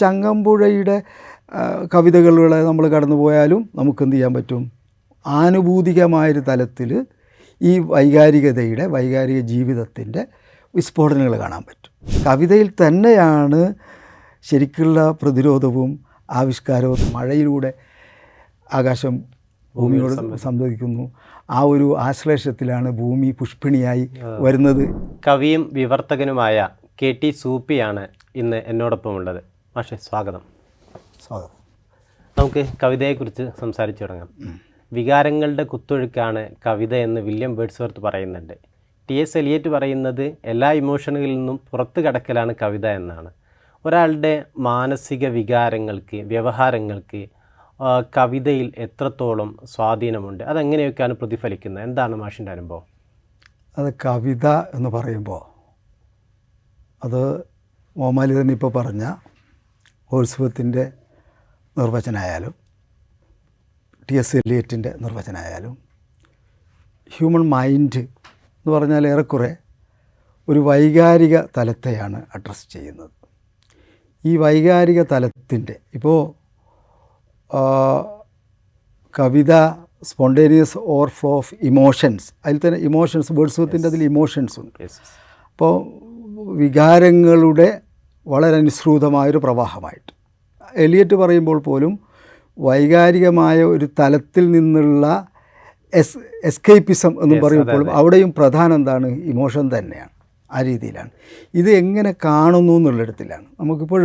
ചങ്ങമ്പുഴയുടെ കവിതകളിലൂടെ നമ്മൾ കടന്നു പോയാലും നമുക്ക് എന്ത് ചെയ്യാൻ പറ്റും? ആനുഭൂതികമായൊരു തലത്തിൽ ഈ വൈകാരികതയുടെ വൈകാരിക ജീവിതത്തിന്റെ വിസ്ഫോടനങ്ങൾ കാണാൻ പറ്റും. കവിതയിൽ തന്നെയാണ് ശരിക്കുള്ള പ്രതിരോധവും ആവിഷ്കാരവും മഴയിലൂടെ ആകാശം ഭൂമിയോട് സംവദിക്കുന്നു. ആ ഒരു ആശ്ലേഷത്തിലാണ് ഭൂമി പുഷ്പിണിയായി വരുന്നത്. കവിയും വിവർത്തകനുമായ കെ ടി സൂപ്പിയാണ് ഇന്ന് എന്നോടൊപ്പം മാഷെ സ്വാഗതം. സ്വാഗതം. നമുക്ക് കവിതയെക്കുറിച്ച് സംസാരിച്ചു തുടങ്ങാം. വികാരങ്ങളുടെ കുത്തൊഴുക്കാണ് കവിത എന്ന് വില്യം ബേഡ്സ്വർത്ത് പറയുന്നുണ്ട്. ടി എസ് എലിയറ്റ് പറയുന്നത് എല്ലാ ഇമോഷനുകളിൽ നിന്നും പുറത്തു കടക്കലാണ് കവിത എന്നാണ്. ഒരാളുടെ മാനസിക വികാരങ്ങൾക്ക് വ്യവഹാരങ്ങൾക്ക് കവിതയിൽ എത്രത്തോളം സ്വാധീനമുണ്ട്? അതെങ്ങനെയൊക്കെയാണ് പ്രതിഫലിക്കുന്നത്? എന്താണ് മാഷിന്റെ അനുഭവം? അത് കവിത എന്ന് പറയുമ്പോൾ അത് മോമാലി തന്നെ ഇപ്പോൾ പറഞ്ഞ ഓത്സവത്തിന്റെ നിർവചനമായാലും ടി എസ് എലിയറ്റിന്റെ നിർവചനമായാലും ഹ്യൂമൺ മൈൻഡ് എന്ന് പറഞ്ഞാൽ ഏറെക്കുറെ ഒരു വൈകാരിക തലത്തെയാണ് അഡ്രസ്സ് ചെയ്യുന്നത്. ഈ വൈകാരിക തലത്തിന്റെ ഇപ്പോൾ കവിത സ്പോണ്ടേനിയസ് ഓവർഫ്ലോ ഓഫ് ഇമോഷൻസ് അതിൽ തന്നെ ഇമോഷൻസ് വേർഡ്സ്വത്തിന്റെ അതിൽ ഇമോഷൻസ് ഉണ്ട്. അപ്പോൾ വികാരങ്ങളുടെ വളരെ അനുസൃതമായൊരു പ്രവാഹമായിട്ട്. എലിയറ്റ് പറയുമ്പോൾ പോലും വൈകാരികമായ ഒരു തലത്തിൽ നിന്നുള്ള എസ് എസ്കേപ്പിസം എന്ന് പറയുമ്പോഴും അവിടെയും പ്രധാനം എന്താണ്? ഇമോഷൻ തന്നെയാണ്. ആ രീതിയിലാണ്. ഇത് എങ്ങനെ കാണുന്നു എന്നുള്ളിടത്തിലാണ് നമുക്കിപ്പോൾ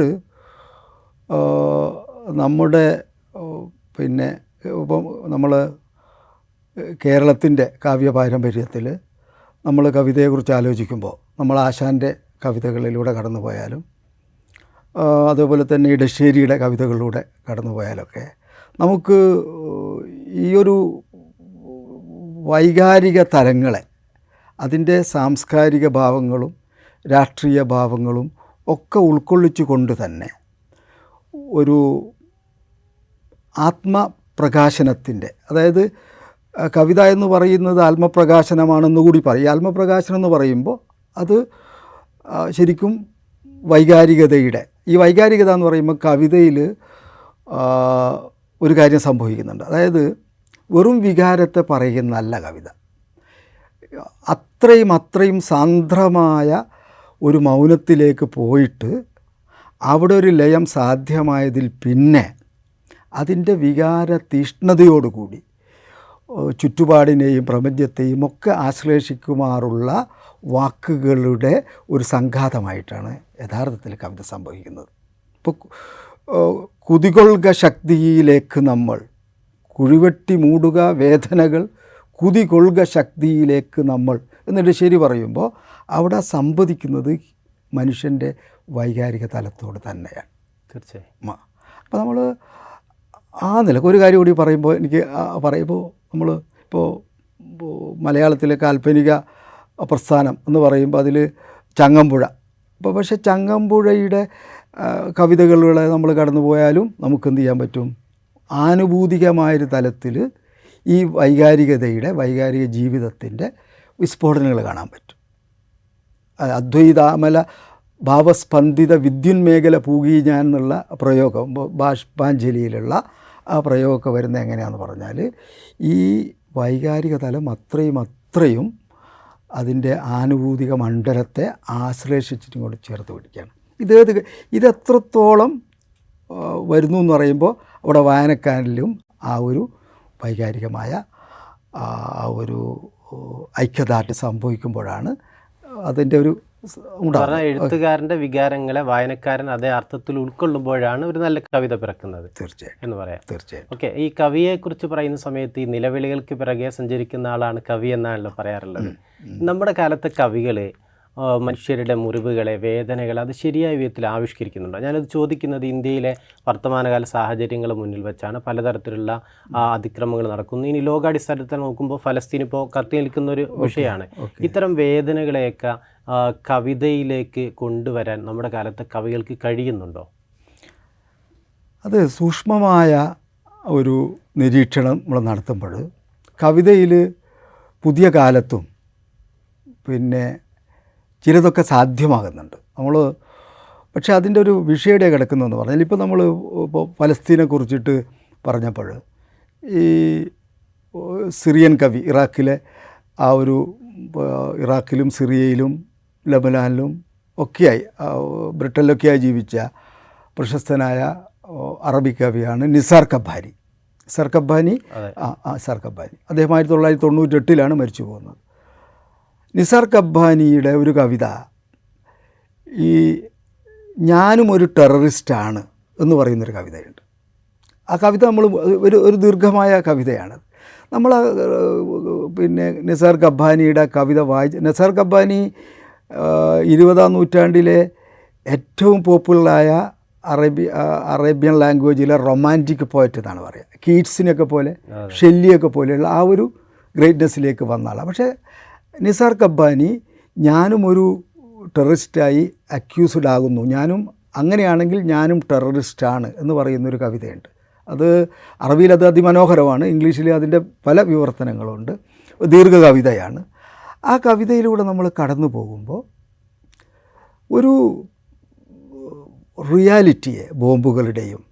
നമ്മുടെ പിന്നെ ഇപ്പം നമ്മൾ കേരളത്തിന്റെ കാവ്യ പാരമ്പര്യത്തിൽ നമ്മൾ കവിതയെക്കുറിച്ച് ആലോചിക്കുമ്പോൾ നമ്മൾ ആശാന്റെ കവിതകളിലൂടെ കടന്നു പോയാലും അതുപോലെ തന്നെ ഇടശ്ശേരിയുടെ കവിതകളിലൂടെ കടന്നു പോയാലൊക്കെ നമുക്ക് ഈ ഒരു വൈകാരിക തലങ്ങളെ അതിന്റെ സാംസ്കാരിക ഭാവങ്ങളും രാഷ്ട്രീയ ഭാവങ്ങളും ഒക്കെ ഉൾക്കൊള്ളിച്ചു കൊണ്ട് തന്നെ ഒരു ആത്മപ്രകാശനത്തിന്റെ അതായത് കവിത എന്ന് പറയുന്നത് ആത്മപ്രകാശനമാണെന്ന് കൂടി പറയും. ആത്മപ്രകാശനം എന്ന് പറയുമ്പോൾ അത് ശരിക്കും വൈകാരികതയുടെ ഈ വൈകാരികത എന്ന് പറയുമ്പോൾ കവിതയിൽ ഒരു കാര്യം സംഭവിക്കുന്നുണ്ട്. അതായത് വെറും വികാരത്തെ പറയുന്നല്ല കവിത. അത്രയും അത്രയും സാന്ദ്രമായ ഒരു മൗനത്തിലേക്ക് പോയിട്ട് അവിടെ ഒരു ലയം സാധ്യമായതിൽ പിന്നെ അതിന്റെ വികാര തീഷ്ണതയോടുകൂടി ചുറ്റുപാടിനെയും പ്രപഞ്ചത്തെയും ഒക്കെ ആശ്ലേഷിക്കുമാറുള്ള വാക്കുകളുടെ ഒരു സംഘാതമായിട്ടാണ് യഥാർത്ഥത്തിൽ കവിത സംഭവിക്കുന്നത്. ഇപ്പോൾ കുതികൊള്ളുക ശക്തിയിലേക്ക് നമ്മൾ കുഴിവെട്ടി മൂടുക വേദനകൾ കുതികൊള്ളുക ശക്തിയിലേക്ക് നമ്മൾ എന്നിട്ട് ശരി പറയുമ്പോൾ അവിടെ സംവദിക്കുന്നത് മനുഷ്യന്റെ വൈകാരിക തലത്തോട് തന്നെയാണ്. തീർച്ചയായും. അപ്പോൾ നമ്മൾ ആ നിലയ്ക്ക് ഒരു കാര്യം കൂടി പറയുമ്പോൾ എനിക്ക് പറയുമ്പോൾ നമ്മൾ ഇപ്പോൾ മലയാളത്തിലെ കാൽപ്പനിക പ്രസ്ഥാനം എന്ന് പറയുമ്പോൾ അതിൽ ചങ്ങമ്പുഴ. അപ്പോൾ പക്ഷേ ചങ്ങമ്പുഴയുടെ കവിതകളെ നമ്മൾ കടന്നു പോയാലും നമുക്ക് എന്ത് ചെയ്യാൻ പറ്റും? ആനുഭൂതികമായൊരു തലത്തിൽ ഈ വൈകാരികതയുടെ വൈകാരിക ജീവിതത്തിന്റെ വിസ്ഫോടനങ്ങൾ കാണാൻ പറ്റും. അദ്വൈതാമല ഭാവസ്പന്ദിത വിദ്യുന്മേഖല പൂകി ഞാൻ എന്നുള്ള പ്രയോഗം ബാഷ്പാഞ്ജലിയിലുള്ള ആ പ്രയോഗമൊക്കെ വരുന്നത് എങ്ങനെയാണെന്ന് പറഞ്ഞാൽ ഈ വൈകാരിക തലം അത്രയും അത്രയും അതിന്റെ ആനുഭൂതിക മണ്ഡലത്തെ ആശ്ലേഷിച്ചിട്ടും കൂടെ ചേർത്ത് പിടിക്കുകയാണ്. ഇതേത് ഇതെത്രത്തോളം വരുന്നു എന്ന് പറയുമ്പോൾ അവിടെ വായനക്കാരിലും ആ ഒരു വൈകാരികമായ ആ ഒരു ഐക്യദാർഢ്യം സംഭവിക്കുമ്പോഴാണ് അതിന്റെ ഒരു എഴുത്തുകാരന്റെ വികാരങ്ങളെ വായനക്കാരൻ അതേ അർത്ഥത്തിൽ ഉൾക്കൊള്ളുമ്പോഴാണ് ഒരു നല്ല കവിത പിറക്കുന്നത് തീർച്ചയായും എന്ന് പറയാം. തീർച്ചയായും ഓക്കെ ഈ കവിയെ കുറിച്ച് പറയുന്ന സമയത്ത് ഈ നിലവിളികൾക്ക് പിറകെ സഞ്ചരിക്കുന്ന ആളാണ് കവി എന്നാണല്ലോ പറയാറുള്ളത്. നമ്മുടെ കാലത്തെ കവികൾ മനുഷ്യരുടെ മുറിവുകളെ വേദനകളെ അത് ശരിയായ വിധത്തിൽ ആവിഷ്കരിക്കുന്നുണ്ടോ. ഞാനത് ചോദിക്കുന്നത് ഇന്ത്യയിലെ വർത്തമാനകാല സാഹചര്യങ്ങൾ മുന്നിൽ വെച്ചാണ്. പലതരത്തിലുള്ള അതിക്രമങ്ങൾ നടക്കുന്നു. ഇനി ലോകാടിസ്ഥാനത്തിൽ നോക്കുമ്പോൾ ഫലസ്തീൻ ഇപ്പോൾ കത്തി നിൽക്കുന്ന ഒരു വിഷയമാണ്. ഇത്തരം വേദനകളെയൊക്കെ കവിതയിലേക്ക് കൊണ്ടുവരാൻ നമ്മുടെ കാലത്തെ കവികൾക്ക് കഴിയുന്നുണ്ടോ? അത് സൂക്ഷ്മമായ ഒരു നിരീക്ഷണം നമ്മൾ നടത്തുമ്പോൾ കവിതയിൽ പുതിയ കാലത്തും പിന്നെ ചിലതൊക്കെ സാധ്യമാകുന്നുണ്ട്. നമ്മൾ പക്ഷേ അതിന്റെ ഒരു വിഷയുടെ കിടക്കുന്നതെന്ന് പറഞ്ഞാൽ ഇപ്പോൾ നമ്മൾ ഇപ്പോൾ പലസ്തീനെ കുറിച്ചിട്ട് പറഞ്ഞപ്പോൾ ഈ സിറിയൻ കവി ഇറാഖിലെ ആ ഒരു ഇറാഖിലും സിറിയയിലും ലബനാനിലും ഒക്കെയായി ബ്രിട്ടനിലൊക്കെയായി ജീവിച്ച പ്രശസ്തനായ അറബി കവിയാണ് നിസാർ കബ്ബാനി. നിസാർ കബ്ബാനി ആ ആ നിസാർ കബ്ബാനി. അദ്ദേഹം ആയിരത്തി തൊള്ളായിരത്തി തൊണ്ണൂറ്റെട്ടിലാണ് മരിച്ചു പോകുന്നത്. നിസാർ കബ്ബാനിയുടെ ഒരു കവിത. ഈ ഞാനും ഒരു ടെററിസ്റ്റാണ് എന്ന് പറയുന്നൊരു കവിതയുണ്ട്. ആ കവിത നമ്മൾ ഒരു ഒരു ദീർഘമായ കവിതയാണ്. നമ്മൾ പിന്നെ നിസാർ കബ്ബാനിയുടെ കവിത വായിച്ച് നിസാർ കബ്ബാനി ഇരുപതാം നൂറ്റാണ്ടിലെ ഏറ്റവും പോപ്പുലറായ അറേബ്യ അറേബ്യൻ ലാംഗ്വേജിലെ റൊമാന്റിക് പോയറ്റ് എന്നാണ് പറയുക. കീറ്റ്സിനെയൊക്കെ പോലെ ഷെല്ലിയൊക്കെ പോലെയുള്ള ആ ഒരു ഗ്രേറ്റ്നെസ്സിലേക്ക് വന്ന ആളാണ്. പക്ഷേ നിസാർ കബ്ബാനി ഞാനും ഒരു ടെററിസ്റ്റായി അക്യൂസ്ഡ് ആകുന്നു ഞാനും അങ്ങനെയാണെങ്കിൽ ഞാനും ടെററിസ്റ്റാണ് എന്ന് പറയുന്നൊരു കവിതയുണ്ട്. അത് അറബിയിൽ അത് അതിമനോഹരമാണ്. ഇംഗ്ലീഷിൽ അതിന്റെ പല വിവർത്തനങ്ങളുണ്ട്. ദീർഘ കവിതയാണ് ആ കവിതയിലൂടെ നമ്മൾ കടന്നു പോകുമ്പോൾ ഒരു റിയാലിറ്റിയെ ബോംബുകളുടെയും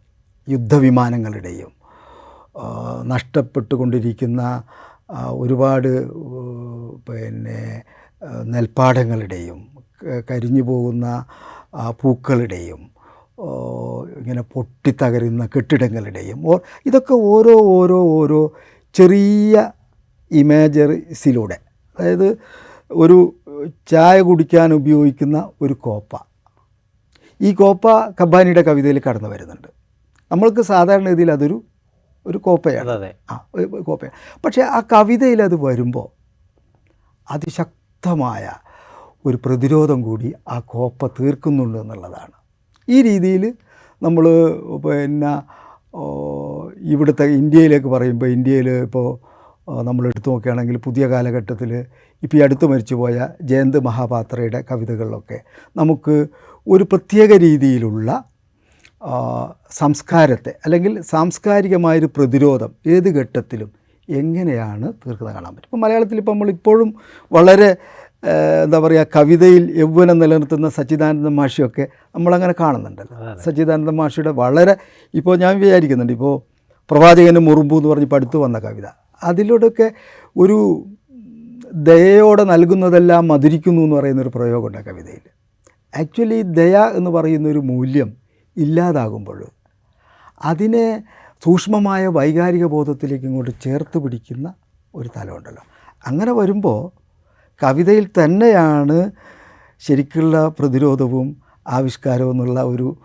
യുദ്ധവിമാനങ്ങളുടെയും നഷ്ടപ്പെട്ടുകൊണ്ടിരിക്കുന്ന ഒരുപാട് പിന്നെ നെൽപ്പാടങ്ങളുടെയും കരിഞ്ഞു പോകുന്ന പൂക്കളുടെയും ഇങ്ങനെ പൊട്ടിത്തകരുന്ന കെട്ടിടങ്ങളുടെയും ഓ ഇതൊക്കെ ഓരോ ഓരോ ഓരോ ചെറിയ ഇമേജറിസിലൂടെ അതായത് ഒരു ചായ കുടിക്കാൻ ഉപയോഗിക്കുന്ന ഒരു കോപ്പ. ഈ കോപ്പ കബാനിയുടെ കവിതയിൽ കടന്നു വരുന്നുണ്ട്. നമ്മൾക്ക് സാധാരണഗതിയിൽ അതൊരു ഒരു കോപ്പയാണ്. അതെ ആ കോപ്പയാണ്. പക്ഷേ ആ കവിതയിൽ അത് വരുമ്പോൾ അതിശക്തമായ ഒരു പ്രതിരോധം കൂടി ആ കോപ്പ തീർക്കുന്നുണ്ട് എന്നുള്ളതാണ്. ഈ രീതിയിൽ നമ്മൾ പിന്നെ ഇവിടുത്തെ ഇന്ത്യയിലേക്ക് പറയുമ്പോൾ ഇന്ത്യയിൽ ഇപ്പോൾ നമ്മൾ എടുത്തു നോക്കുകയാണെങ്കിൽ പുതിയ കാലഘട്ടത്തിൽ ഇപ്പോൾ ഈ അടുത്ത് മരിച്ചുപോയ ജയന്ത് മഹാപാത്രയുടെ കവിതകളിലൊക്കെ നമുക്ക് ഒരു പ്രത്യേക രീതിയിലുള്ള സംസ്കാരത്തെ അല്ലെങ്കിൽ സാംസ്കാരികമായൊരു പ്രതിരോധം ഏത് ഘട്ടത്തിലും എങ്ങനെയാണ് തീർക്കുന്നത് കാണാൻ പറ്റും? ഇപ്പോൾ മലയാളത്തിൽ ഇപ്പോൾ നമ്മളിപ്പോഴും വളരെ എന്താ പറയുക കവിതയിൽ യൗവനം നിലനിർത്തുന്ന സച്ചിദാനന്ദ മാഷിയൊക്കെ നമ്മളങ്ങനെ കാണുന്നുണ്ടല്ലോ സച്ചിദാനന്ദ മാഷിയുടെ വളരെ ഇപ്പോൾ ഞാൻ വിചാരിക്കുന്നുണ്ട് ഇപ്പോൾ പ്രവാചകന് മുറുമ്പു എന്ന് പറഞ്ഞ് ഇപ്പോൾ വന്ന കവിത അതിലൂടെയൊക്കെ ഒരു ദയയോടെ നൽകുന്നതെല്ലാം മധുരിക്കുന്നു എന്ന് പറയുന്നൊരു പ്രയോഗമുണ്ട് ആ കവിതയിൽ. ആക്ച്വലി ദയ എന്ന് പറയുന്നൊരു മൂല്യം ഇല്ലാതാകുമ്പോൾ അതിനെ സൂക്ഷ്മമായ വൈകാരിക ബോധത്തിലേക്ക് ഇങ്ങോട്ട് ചേർത്ത് പിടിക്കുന്ന ഒരു തലമുണ്ടല്ലോ. അങ്ങനെ വരുമ്പോൾ കവിതയിൽ തന്നെയാണ് ശരിക്കുള്ള പ്രതിരോധവും ആവിഷ്കാരവും എന്നുള്ള ഒരു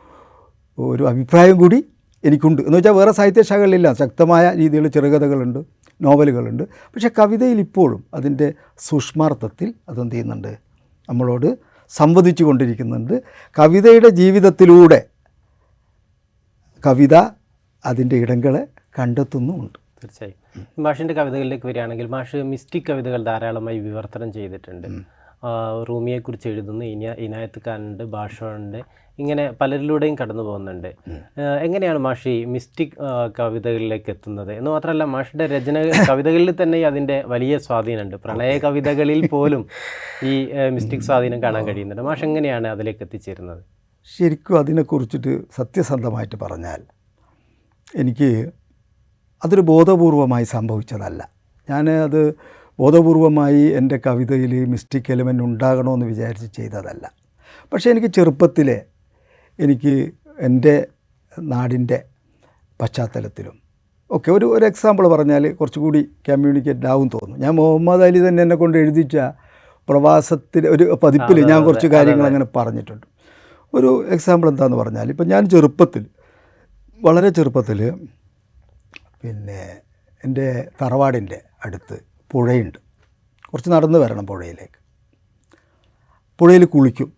ഒരു അഭിപ്രായം കൂടി എനിക്കുണ്ട്. എന്ന് വെച്ചാൽ വേറെ സാഹിത്യശാഖകളിലില്ല. ശക്തമായ രീതിയിൽ ചെറുകഥകളുണ്ട് നോവലുകളുണ്ട്. പക്ഷേ കവിതയിൽ ഇപ്പോഴും അതിന്റെ സൂക്ഷ്മാർത്ഥത്തിൽ അതെന്ത് ചെയ്യുന്നുണ്ട്? നമ്മളോട് സംവദിച്ചു കൊണ്ടിരിക്കുന്നുണ്ട്. കവിതയുടെ ജീവിതത്തിലൂടെ കവിത അതിന്റെ ഇടങ്ങളെ കണ്ടെത്തുന്നുമുണ്ട്. തീർച്ചയായും. മാഷിന്റെ കവിതകളിലേക്ക് വരികയാണെങ്കിൽ മാഷ് മിസ്റ്റിക് കവിതകൾ ധാരാളമായി വിവർത്തനം ചെയ്തിട്ടുണ്ട്. റൂമിയെക്കുറിച്ച് എഴുതുന്നു ഇന ഇനായത്ത് ഖാനുണ്ട് ഭാഷയുണ്ട് ഇങ്ങനെ പലരിലൂടെയും കടന്നു പോകുന്നുണ്ട്. എങ്ങനെയാണ് മാഷി മിസ്റ്റിക് കവിതകളിലേക്ക് എത്തുന്നത്? എന്ന് മാത്രമല്ല മാഷിന്റെ രചന കവിതകളിൽ തന്നെ അതിന്റെ വലിയ സ്വാധീനമുണ്ട്. പ്രണയ കവിതകളിൽ പോലും ഈ മിസ്റ്റിക് സ്വാധീനം കാണാൻ കഴിയുന്നുണ്ട്. മാഷ് എങ്ങനെയാണ് അതിലേക്ക് എത്തിച്ചേരുന്നത്? ശരിക്കും അതിനെക്കുറിച്ചിട്ട് സത്യസന്ധമായിട്ട് പറഞ്ഞാൽ എനിക്ക് അതൊരു ബോധപൂർവമായി സംഭവിച്ചതല്ല. ഞാൻ അത് ബോധപൂർവമായി എന്റെ കവിതയിൽ മിസ്റ്റിക് എലിമെന്റ് ഉണ്ടാകണമെന്ന് വിചാരിച്ച് ചെയ്തതല്ല. പക്ഷേ എനിക്ക് ചെറുപ്പത്തിലെ എനിക്ക് എന്റെ നാടിന്റെ പശ്ചാത്തലത്തിലും ഒക്കെ ഒരു ഒരു എക്സാമ്പിൾ പറഞ്ഞാൽ കുറച്ചുകൂടി കമ്മ്യൂണിക്കേറ്റ് ആവും തോന്നുന്നു. ഞാൻ മുഹമ്മദ് അലി തന്നെ എന്നെ കൊണ്ട് എഴുതിച്ച പ്രവാസത്തിൽ ഒരു പതിപ്പിൽ ഞാൻ കുറച്ച് കാര്യങ്ങൾ അങ്ങനെ പറഞ്ഞിട്ടുണ്ട്. ഒരു എക്സാമ്പിൾ എന്താണെന്ന് പറഞ്ഞാൽ ഇപ്പം ഞാൻ ചെറുപ്പത്തിൽ വളരെ ചെറുപ്പത്തിൽ പിന്നെ എന്റെ തറവാടിന്റെ അടുത്ത് പുഴയുണ്ട്. കുറച്ച് നടന്ന് വരണം പുഴയിലേക്ക്. പുഴയിൽ കുളിക്കും.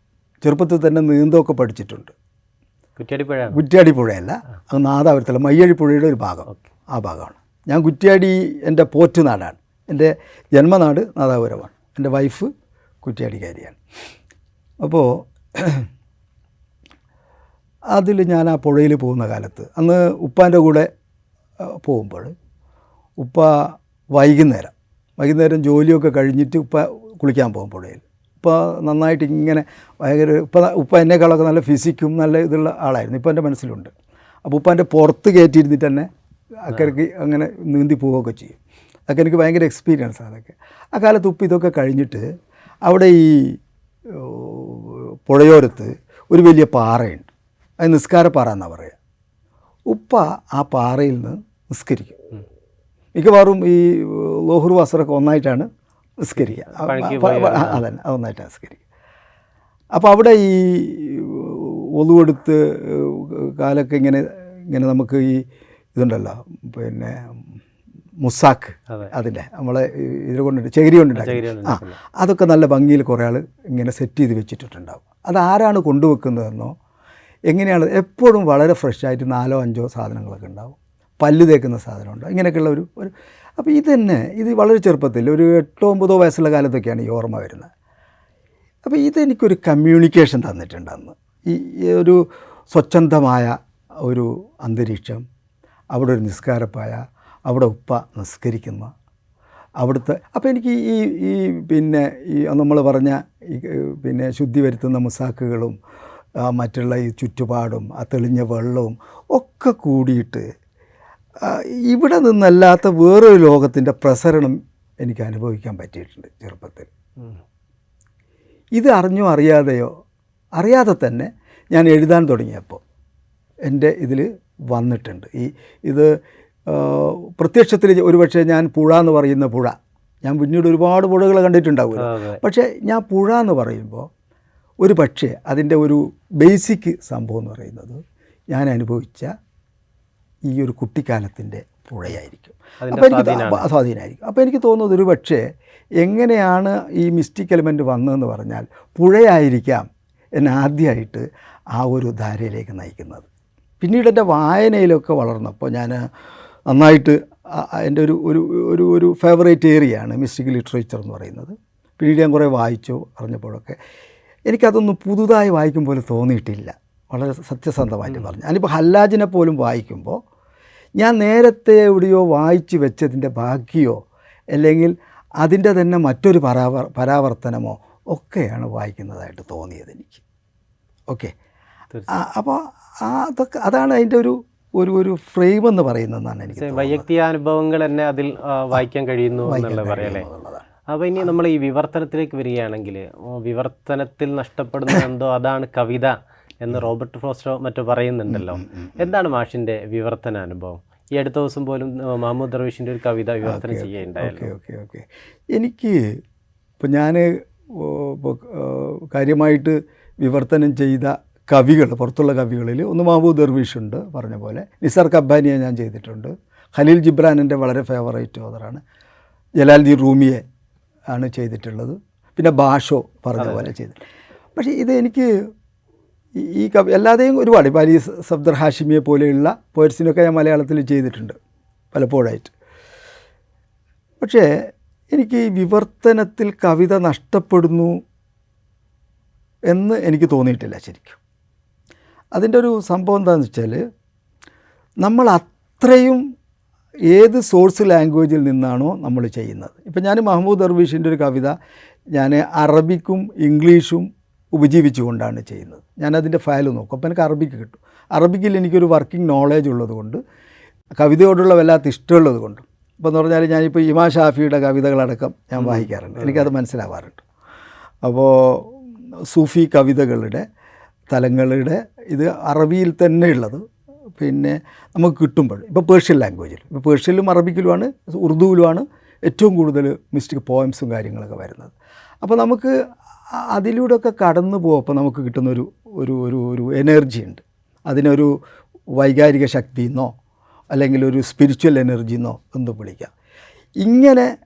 ചെറുപ്പത്തിൽ തന്നെ നീന്തമൊക്കെ പഠിച്ചിട്ടുണ്ട്. കുറ്റിയാടിപ്പുഴയാണ് കുറ്റ്യാടി പുഴയല്ല. അത് നാദാപുരത്തല്ല മയ്യഴി പുഴയുടെ ഒരു ഭാഗം. ആ ഭാഗമാണ്. ഞാൻ കുറ്റ്യാടി എന്റെ പോറ്റ് നാടാണ്. എന്റെ ജന്മനാട് നാദാപുരമാണ്. എന്റെ വൈഫ് കുറ്റ്യാടിക്കാരിയാണ്. അപ്പോൾ അതിൽ ഞാൻ ആ പുഴയിൽ പോകുന്ന കാലത്ത്. അന്ന് ഉപ്പാന്റെ കൂടെ പോകുമ്പോൾ ഉപ്പ വൈകുന്നേരം വൈകുന്നേരം ജോലിയൊക്കെ കഴിഞ്ഞിട്ട് ഉപ്പ കുളിക്കാൻ പോകും പുഴയിൽ. ഉപ്പ നന്നായിട്ട് ഇങ്ങനെ ഭയങ്കര ഉപ്പ ഉപ്പ എന്നെക്കാളൊക്കെ നല്ല ഫിസിക്കും നല്ല ഇതുള്ള ആളായിരുന്നു. ഇപ്പം എന്റെ മനസ്സിലുണ്ട്. അപ്പോൾ ഉപ്പ എന്റെ പുറത്ത് കയറ്റിയിരുന്നിട്ട് തന്നെ അക്കരയ്ക്ക് അങ്ങനെ നീന്തി പോവുകയൊക്കെ ചെയ്യും. അതൊക്കെ എനിക്ക് ഭയങ്കര എക്സ്പീരിയൻസ് അതൊക്കെ. ആ കാലത്ത് ഉപ്പ് ഇതൊക്കെ കഴിഞ്ഞിട്ട് അവിടെ ഈ പുഴയോരത്ത് ഒരു വലിയ പാറയുണ്ട്. അത് നിസ്കാരപ്പാറ എന്നാണ് പറയുക. ഉപ്പ ആ പാറയിൽ നിന്ന് നിസ്കരിക്കും. മിക്കവാറും ഈ ലോഹുർ വസ്ത്രമൊക്കെ ഒന്നായിട്ടാണ് നിസ്കരിക്കുക. അതന്നെ അതൊന്നായിട്ടാണ് നിസ്കരിക്കുക. അപ്പോൾ അവിടെ ഈ ഒതുവെടുത്ത് കാലൊക്കെ ഇങ്ങനെ ഇങ്ങനെ നമുക്ക് ഈ ഇതുണ്ടല്ലോ പിന്നെ മുസാക്ക് അതെ. അതിന്റെ നമ്മളെ ഇതിൽ കൊണ്ടുണ്ട് ചകിരി കൊണ്ടുണ്ടാക്കി. ആ അതൊക്കെ നല്ല ഭംഗിയിൽ കുറേ ആൾ ഇങ്ങനെ സെറ്റ് ചെയ്ത് വെച്ചിട്ടുണ്ടാവും. അത് ആരാണ് കൊണ്ടുവെക്കുന്നതെന്നോ എങ്ങനെയാണ്? എപ്പോഴും വളരെ ഫ്രഷായിട്ട് നാലോ അഞ്ചോ സാധനങ്ങളൊക്കെ ഉണ്ടാവും. പല്ല് തേക്കുന്ന സാധനം ഉണ്ടാവും ഇങ്ങനെയൊക്കെയുള്ള ഒരു ഒരു അപ്പോൾ ഇത് തന്നെ ഇത് വളരെ ചെറുപ്പത്തിൽ ഒരു എട്ടോ ഒമ്പതോ വയസ്സുള്ള കാലത്തൊക്കെയാണ് ഈ ഓർമ്മ വരുന്നത്. അപ്പോൾ ഇതെനിക്കൊരു കമ്മ്യൂണിക്കേഷൻ തന്നിട്ടുണ്ട് അന്ന്. ഈ ഒരു സ്വച്ഛന്തമായ ഒരു അന്തരീക്ഷം അവിടെ ഒരു നിസ്കാരപ്പായ അവിടെ ഉപ്പ നിസ്കരിക്കുന്ന അവിടുത്തെ അപ്പോൾ എനിക്ക് ഈ ഈ പിന്നെ ഈ നമ്മൾ പറഞ്ഞ ഈ പിന്നെ ശുദ്ധി വരുത്തുന്ന മുസാക്കുകളും മറ്റുള്ള ഈ ചുറ്റുപാടും ആ തെളിഞ്ഞ വെള്ളവും ഒക്കെ കൂടിയിട്ട് ഇവിടെ നിന്നല്ലാത്ത വേറൊരു ലോകത്തിന്റെ പ്രസരണം എനിക്ക് അനുഭവിക്കാൻ പറ്റിയിട്ടുണ്ട് ചെറുപ്പത്തിൽ. ഇത് അറിഞ്ഞോ അറിയാതെയോ? അറിയാതെ തന്നെ ഞാൻ എഴുതാൻ തുടങ്ങിയപ്പോൾ എന്റെ ഇതിൽ വന്നിട്ടുണ്ട്. ഈ ഇത് പ്രത്യക്ഷത്തിൽ ഒരുപക്ഷെ ഞാൻ പുഴ എന്ന് പറയുന്ന പുഴ ഞാൻ പിന്നീട് ഒരുപാട് പുഴകൾ കണ്ടിട്ടുണ്ടാവുമല്ലോ. പക്ഷേ ഞാൻ പുഴ എന്ന് പറയുമ്പോൾ ഒരു പക്ഷേ അതിന്റെ ഒരു ബേസിക് സംഭവം എന്ന് പറയുന്നത് ഞാൻ അനുഭവിച്ച ഈ ഒരു കുട്ടിക്കാലത്തിന്റെ പുഴയായിരിക്കും. അപ്പോൾ എനിക്ക് സ്വാധീനമായിരിക്കും അപ്പോൾ എനിക്ക് തോന്നുന്നത് ഒരു പക്ഷേ എങ്ങനെയാണ് ഈ മിസ്റ്റിക് എലിമെന്റ് വന്നതെന്ന് പറഞ്ഞാൽ പുഴയായിരിക്കാം എന്നെ ആദ്യമായിട്ട് ആ ഒരു ധാരയിലേക്ക് നയിക്കുന്നത്. പിന്നീട് എന്റെ വായനയിലൊക്കെ വളർന്നപ്പോൾ ഞാൻ നന്നായിട്ട് എന്റെ ഒരു ഒരു ഒരു ഒരു ഫേവറേറ്റ് ഏരിയയാണ് മിസ്റ്റിക് ലിറ്ററേച്ചർ എന്ന് പറയുന്നത്. പിന്നീട് ഞാൻ കുറേ വായിച്ചു അറിഞ്ഞപ്പോഴൊക്കെ എനിക്കതൊന്നും പുതുതായി വായിക്കും പോലെ തോന്നിയിട്ടില്ല. വളരെ സത്യസന്ധമായിട്ട് പറഞ്ഞു. ഞാനിപ്പോൾ ഹല്ലാജിനെ പോലും വായിക്കുമ്പോൾ ഞാൻ നേരത്തെ എവിടെയോ വായിച്ചു വെച്ചതിന്റെ ബാക്കിയോ അല്ലെങ്കിൽ അതിന്റെ തന്നെ മറ്റൊരു പരാവർ പരാവർത്തനമോ ഒക്കെയാണ് വായിക്കുന്നതായിട്ട് തോന്നിയത് എനിക്ക്. ഓക്കെ. അപ്പോൾ ആ അതൊക്കെ അതാണ് അതിന്റെ ഒരു ഒരു ഒരു ഫ്രെയിം എന്ന് പറയുന്നതെന്നാണ് എനിക്ക് വൈയക്തിക അനുഭവങ്ങൾ തന്നെ അതിൽ വായിക്കാൻ കഴിയുന്നു എന്നുള്ളത് പറയല്ലേ? അപ്പോൾ ഇനി നമ്മൾ ഈ വിവർത്തനത്തിലേക്ക് വരികയാണെങ്കിൽ വിവർത്തനത്തിൽ നഷ്ടപ്പെടുന്ന എന്തോ അതാണ് കവിത എന്ന് റോബർട്ട് ഫ്രോസ്റ്റോ മറ്റോ പറയുന്നുണ്ടല്ലോ. എന്താണ് മാഷിന്റെ വിവർത്തന അനുഭവം? ഈ അടുത്ത ദിവസം പോലും മാമൂദ് മഹമ്മൂദ് ദർവീഷിന്റെ ഒരു കവിത വിവർത്തനം ചെയ്യുകയുണ്ടായിരുന്നു ഓക്കെ. ഓക്കെ ഓക്കെ എനിക്ക് ഇപ്പോൾ ഞാൻ കാര്യമായിട്ട് വിവർത്തനം ചെയ്ത കവികൾ പുറത്തുള്ള കവികളിൽ ഒന്ന് മഹബൂബ് ദർവീഷ് ഉണ്ട് പറഞ്ഞ പോലെ. നിസാർ കബ്ബാനിയെ ഞാൻ ചെയ്തിട്ടുണ്ട്. ഖലീൽ ജിബ്രാൻ എന്റെ വളരെ ഫേവറേറ്റ് ഓതറാണ് ജലാൽദീൻ റൂമിയെ ആണ് ചെയ്തിട്ടുള്ളത്. പിന്നെ ഭാഷോ പറഞ്ഞ പോലെ ചെയ്തു പക്ഷേ ഇത് എനിക്ക് ഈ- കവി അല്ലാതെയും ഒരുപാട് ഇപ്പോൾ അലി സബ്ദർ ഹാഷിമിയെ പോലെയുള്ള പോയറ്റ്സിനൊക്കെ ഞാൻ മലയാളത്തിൽ ചെയ്തിട്ടുണ്ട് പലപ്പോഴായിട്ട്. പക്ഷേ എനിക്ക് ഈ വിവർത്തനത്തിൽ കവിത നഷ്ടപ്പെടുന്നു എന്ന് എനിക്ക് തോന്നിയിട്ടില്ല ശരിക്കും. അതിന്റെ ഒരു സംഭവം എന്താണെന്ന് വെച്ചാൽ നമ്മൾ അത്രയും ഏത് സോഴ്സ് ലാംഗ്വേജിൽ നിന്നാണോ നമ്മൾ ചെയ്യുന്നത്? ഇപ്പം ഞാൻ മഹമ്മൂദ് ദർവീഷിന്റെ ഒരു കവിത ഞാൻ അറബിക്കും ഇംഗ്ലീഷും ഉപജീവിച്ചുകൊണ്ടാണ് ചെയ്യുന്നത്. ഞാനതിന്റെ ഫയൽ നോക്കും. അപ്പോൾ എനിക്ക് അറബിക്ക് കിട്ടും. അറബിക്കിൽ എനിക്കൊരു വർക്കിംഗ് നോളേജ് ഉള്ളതുകൊണ്ട് കവിതയോടുള്ള വല്ലാത്ത ഇഷ്ടമുള്ളത് കൊണ്ട്. ഇപ്പോൾ എന്ന് പറഞ്ഞാൽ ഞാനിപ്പോൾ ഇമാ ഷാഫിയുടെ കവിതകളടക്കം ഞാൻ വായിക്കാറുണ്ട്. എനിക്കത് മനസ്സിലാവാറുണ്ട്. അപ്പോൾ സൂഫി കവിതകളുടെ തലങ്ങളുടെ ഇത് അറബിയിൽ തന്നെ ഉള്ളത് പിന്നെ നമുക്ക് കിട്ടുമ്പോൾ ഇപ്പോൾ പേർഷ്യൻ ലാംഗ്വേജിൽ ഇപ്പോൾ പേർഷ്യനിലും അറബിക്കിലുമാണ് ഉറുദുവിലുമാണ് ഏറ്റവും കൂടുതൽ മിസ്റ്റിക് പോയംസും കാര്യങ്ങളൊക്കെ വരുന്നത്. അപ്പോൾ നമുക്ക് അതിലൂടെ അതിലൂടെയൊക്കെ കടന്നു പോകുമ്പോൾ നമുക്ക് കിട്ടുന്നൊരു ഒരു ഒരു ഒരു എനർജി ഉണ്ട്. അതിനൊരു വൈകാരിക ശക്തി എന്നോ അല്ലെങ്കിൽ ഒരു സ്പിരിച്വൽ എനർജി എന്നോ എന്ത് വിളിക്കാം. ഇങ്ങനെ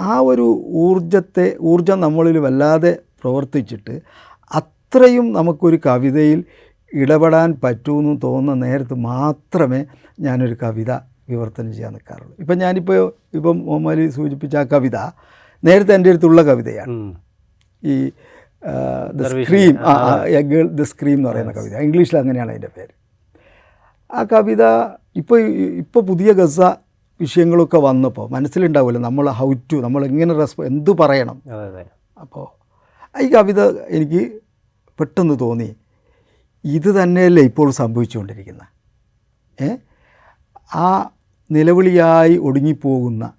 ആ ഒരു ഊർജത്തെ ഊർജം നമ്മളിൽ വല്ലാതെ പ്രവർത്തിച്ചിട്ട് അത്രയും നമുക്കൊരു കവിതയിൽ ഇടപെടാൻ പറ്റുമെന്ന് തോന്നുന്ന നേരത്ത് മാത്രമേ ഞാനൊരു കവിത വിവർത്തനം ചെയ്യാൻ നിൽക്കാറുള്ളൂ. ഇപ്പം ഞാനിപ്പോൾ ഇപ്പം മുഹമ്മലി സൂചിപ്പിച്ച ആ കവിത നേരത്തെ എന്റെ അടുത്തുള്ള കവിതയാണ്. ഈ ദ സ്ക്രീം ആ എ ഗേൾ ദ സ്ക്രീം എന്ന് പറയുന്ന കവിത. ഇംഗ്ലീഷിൽ അങ്ങനെയാണ് അതിന്റെ പേര്. ആ കവിത ഇപ്പോൾ ഇപ്പോൾ പുതിയ ഗസ വിഷയങ്ങളൊക്കെ വന്നപ്പോൾ മനസ്സിലുണ്ടാവുമല്ലോ നമ്മൾ ഹൗ ടു നമ്മൾ എങ്ങനെ റെസ്പോ എന്ത് പറയണം. അപ്പോൾ ഈ കവിത എനിക്ക് പെട്ടെന്ന് തോന്നി. ഇത് തന്നെയല്ലേ ഇപ്പോൾ സംഭവിച്ചുകൊണ്ടിരിക്കുന്നത്. ഏ? ആ നിലവിളിയായി ഒടുങ്ങിപ്പോകുന്ന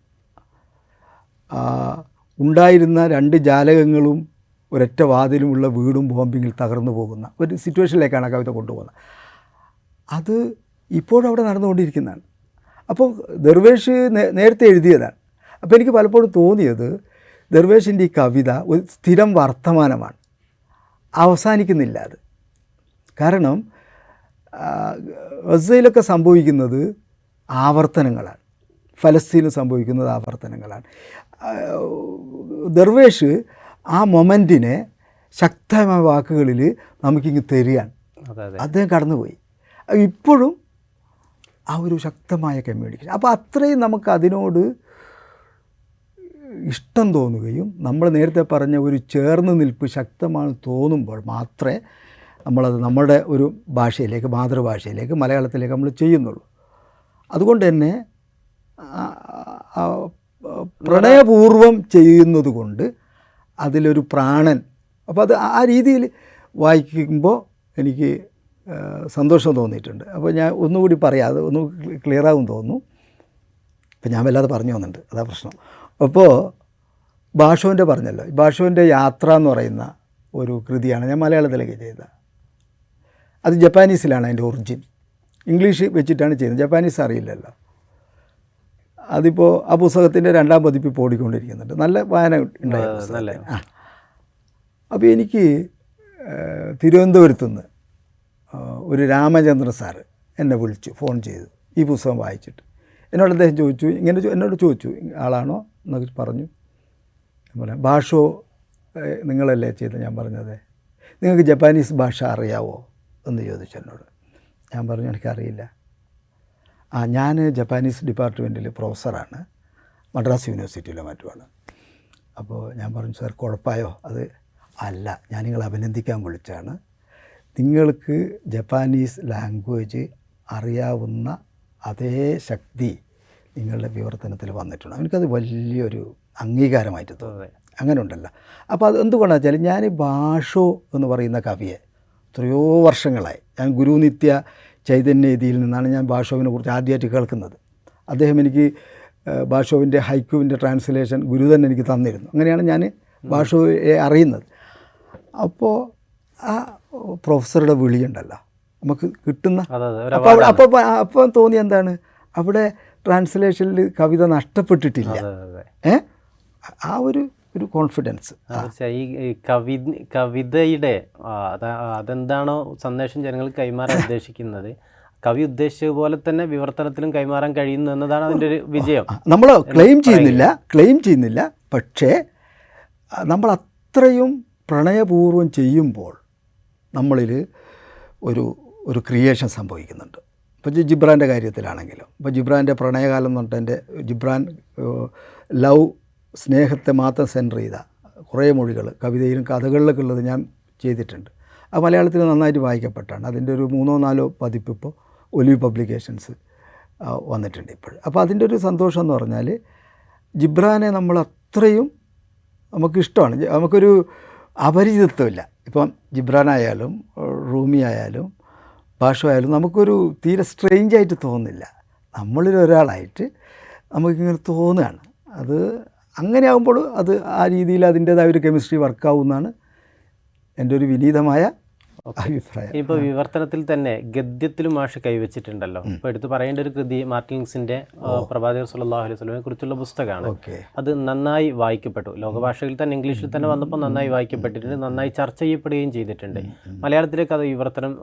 ഉണ്ടായിരുന്ന രണ്ട് ജാലകങ്ങളും ഒരൊറ്റ വാതിലുമുള്ള വീടും ബോംബിങ്ങിൽ തകർന്നു പോകുന്ന ഒരു സിറ്റുവേഷനിലേക്കാണ് കവിത കൊണ്ടുപോകുന്നത്. അത് ഇപ്പോഴവിടെ നടന്നുകൊണ്ടിരിക്കുന്നതാണ്. അപ്പോൾ ദർവേഷ് നേരത്തെ എഴുതിയതാണ്. അപ്പോൾ എനിക്ക് പലപ്പോഴും തോന്നിയത് ദർവേഷിന്റെ ഈ കവിത ഒരു സ്ഥിരം വർത്തമാനമാണ്. അവസാനിക്കുന്നില്ല അത്. കാരണം ഗസയിലൊക്കെ സംഭവിക്കുന്നത് ആവർത്തനങ്ങളാണ്. ഫലസ്തീനിൽ സംഭവിക്കുന്നത് ആവർത്തനങ്ങളാണ്. ദർവേഷ് ആ മൊമെന്റിനെ ശക്തമായ വാക്കുകളിൽ നമുക്കിങ്ങ് തരികയാണ്. അദ്ദേഹം കടന്നുപോയി. ഇപ്പോഴും ആ ഒരു ശക്തമായ കമ്മ്യൂണിക്കേഷൻ അപ്പോൾ അത്രയും നമുക്ക് അതിനോട് ഇഷ്ടം തോന്നുകയും നമ്മൾ നേരത്തെ പറഞ്ഞ ഒരു ചേർന്ന് നിൽപ്പ് ശക്തമാണ് തോന്നുമ്പോൾ മാത്രമേ നമ്മളത് നമ്മുടെ ഒരു ഭാഷയിലേക്ക് മാതൃഭാഷയിലേക്ക് മലയാളത്തിലേക്ക് നമ്മൾ ചെയ്യുന്നുള്ളൂ. അതുകൊണ്ട് തന്നെ പ്രണയപൂർവം ചെയ്യുന്നത് കൊണ്ട് അതിലൊരു പ്രാണൻ അപ്പോൾ അത് ആ രീതിയിൽ വായിക്കുമ്പോൾ എനിക്ക് സന്തോഷം തോന്നിയിട്ടുണ്ട്. അപ്പോൾ ഞാൻ ഒന്നുകൂടി പറയാം അത് ഒന്ന് ക്ലിയർ ആകും തോന്നുന്നു. അപ്പം ഞാൻ വല്ലാതെ പറഞ്ഞു വന്നിട്ടുണ്ട് അതാ പ്രശ്നം. അപ്പോൾ ഭാഷോന്റെ പറഞ്ഞല്ലോ ഭാഷോന്റെ യാത്ര എന്ന് പറയുന്ന ഒരു കൃതിയാണ് ഞാൻ മലയാളത്തിലേക്ക് ചെയ്തത് അത് ജപ്പാനീസിലാണ് അതിന്റെ ഒറിജിൻ. ഇംഗ്ലീഷ് വെച്ചിട്ടാണ് ചെയ്യുന്നത്. ജപ്പാനീസ് അറിയില്ലല്ലോ. അതിപ്പോൾ ആ പുസ്തകത്തിന്റെ രണ്ടാം പതിപ്പ് ഇപ്പോൾ ഓടിക്കൊണ്ടിരിക്കുന്നുണ്ട്. നല്ല വായന ഉണ്ടായിരുന്നു. ആ അപ്പോൾ എനിക്ക് തിരുവനന്തപുരത്തുനിന്ന് തിരുവനന്തപുരത്ത് നിന്ന് ഒരു രാമചന്ദ്ര സാറ് എന്നെ വിളിച്ചു ഫോൺ ചെയ്തു ഈ പുസ്തകം വായിച്ചിട്ട്. എന്നോട് അദ്ദേഹം ചോദിച്ചു ഇങ്ങനെ എന്നോട് ചോദിച്ചു ആളാണോ എന്നൊക്കെ പറഞ്ഞു. പറയാം ഭാഷോ നിങ്ങളല്ലേ ചെയ്ത് ഞാൻ പറഞ്ഞത് നിങ്ങൾക്ക് ജപ്പാനീസ് ഭാഷ അറിയാവോ? എന്ന് ചോദിച്ചു എന്നോട്. ഞാൻ പറഞ്ഞു എനിക്കറിയില്ല. ആ ഞാൻ ജപ്പാനീസ് ഡിപ്പാർട്ട്മെന്റിൽ പ്രൊഫസറാണ്. മദ്രാസ് യൂണിവേഴ്സിറ്റിയിലെ മറ്റുമാണ് അപ്പോൾ ഞാൻ പറഞ്ഞു സാർ കുഴപ്പമായോ? അത് അല്ല ഞാൻ നിങ്ങളെ അഭിനന്ദിക്കാൻ വിളിച്ചാണ് നിങ്ങൾക്ക് ജപ്പാനീസ് ലാംഗ്വേജ് അറിയാവുന്ന അതേ ശക്തി നിങ്ങളുടെ വിവർത്തനത്തിൽ വന്നിട്ടുണ്ട്. എനിക്കത് വലിയൊരു അംഗീകാരമായിട്ട് തോന്നുന്നത് അങ്ങനെ ഉണ്ടല്ലോ അപ്പോൾ അത് എന്തുകൊണ്ടാണെന്ന് വെച്ചാൽ ഞാൻ ഭാഷോ എന്ന് പറയുന്ന കവിയെ എത്രയോ വർഷങ്ങളായി. ഞാൻ ഗുരുനിത്യ ചൈതന്യതിയിൽ നിന്നാണ് ഞാൻ ഭാഷോവിനെ കുറിച്ച് ആദ്യമായിട്ട് കേൾക്കുന്നത്. അദ്ദേഹം എനിക്ക് ഭാഷോവിന്റെ ഹൈക്കുവിന്റെ ട്രാൻസ്ലേഷൻ ഗുരു തന്നെ എനിക്ക് തന്നിരുന്നു. അങ്ങനെയാണ് ഞാൻ ഭാഷോയെ അറിയുന്നത്. അപ്പോൾ ആ പ്രൊഫസറുടെ വിളിയുണ്ടല്ലോ നമുക്ക് കിട്ടുന്ന അപ്പോൾ അപ്പോൾ അപ്പം തോന്നി എന്താണ്? അവിടെ ട്രാൻസ്ലേഷനിൽ കവിത നഷ്ടപ്പെട്ടിട്ടില്ല. ഏ? ആ ഒരു ഒരു കോൺഫിഡൻസ് ഈ കവി കവിതയുടെ അത- അതെന്താണോ സന്ദേശം ജനങ്ങൾക്ക് കൈമാറാൻ ഉദ്ദേശിക്കുന്നത്. കവി ഉദ്ദേശിച്ച പോലെ തന്നെ വിവർത്തനത്തിലും കൈമാറാൻ കഴിയുന്നു എന്നതാണ് അതിന്റെ ഒരു വിജയം. നമ്മൾ ക്ലെയിം ചെയ്യുന്നില്ല ക്ലെയിം ചെയ്യുന്നില്ല. പക്ഷേ നമ്മൾ അത്രയും പ്രണയപൂർവം ചെയ്യുമ്പോൾ നമ്മളിൽ ഒരു ഒരു ക്രിയേഷൻ സംഭവിക്കുന്നുണ്ട്. ഇപ്പോൾ ജിബ്രാന്റെ കാര്യത്തിലാണെങ്കിലും ഇപ്പോൾ ജിബ്രാന്റെ പ്രണയകാലം എന്ന് പറഞ്ഞിട്ട് എന്റെ ജിബ്രാൻ ലവ് സ്നേഹത്തെ മാത്രം സെന്റർ ചെയ്ത കുറേ മൊഴികൾ കവിതയിലും കഥകളിലൊക്കെ ഉള്ളത് ഞാൻ ചെയ്തിട്ടുണ്ട്. അത് മലയാളത്തിൽ നന്നായിട്ട് വായിക്കപ്പെട്ടാണ്. അതിന്റെ ഒരു മൂന്നോ നാലോ പതിപ്പ് ഇപ്പോൾ ഒലിവ് പബ്ലിക്കേഷൻസ് വന്നിട്ടുണ്ട് ഇപ്പോൾ. അപ്പോൾ അതിന്റെ ഒരു സന്തോഷം എന്ന് പറഞ്ഞാൽ ജിബ്രാനെ നമ്മൾ അത്രയും നമുക്കിഷ്ടമാണ് നമുക്കൊരു അപരിചിതത്വമില്ല. ഇപ്പം ജിബ്രാനായാലും റൂമി ആയാലും ഭാഷ ആയാലും നമുക്കൊരു തീരെ സ്ട്രെയിഞ്ചായിട്ട് തോന്നുന്നില്ല. നമ്മളിൽ ഒരാളായിട്ട് നമുക്കിങ്ങനെ തോന്നുകയാണ്. അത് അങ്ങനെ ആകുമ്പോൾ അത് ആ രീതിയിൽ അതിന്റേതായ ഒരു കെമിസ്ട്രി വർക്കാവുമെന്നാണ് എന്റെ ഒരു വിനീതമായ അഭിപ്രായം. ഇപ്പോൾ വിവർത്തനത്തിൽ തന്നെ ഗദ്യത്തിലും മാഷ് കൈവച്ചിട്ടുണ്ടല്ലോ. ഇപ്പോൾ എടുത്തു പറയേണ്ട ഒരു കൃതി മാർട്ടിൻസിന്റെ പ്രഭാതകർ സുല്ലാഹു അലൈഹി സ്വലമിനെ കുറിച്ചുള്ള പുസ്തകമാണ്. അത് നന്നായി വായിക്കപ്പെട്ടു. ലോകഭാഷയിൽ തന്നെ ഇംഗ്ലീഷിൽ തന്നെ വന്നപ്പോൾ നന്നായി വായിക്കപ്പെട്ടിട്ടുണ്ട് നന്നായി ചർച്ച ചെയ്യപ്പെടുകയും ചെയ്തിട്ടുണ്ട്. മലയാളത്തിലേക്ക് അത് വിവർത്തനം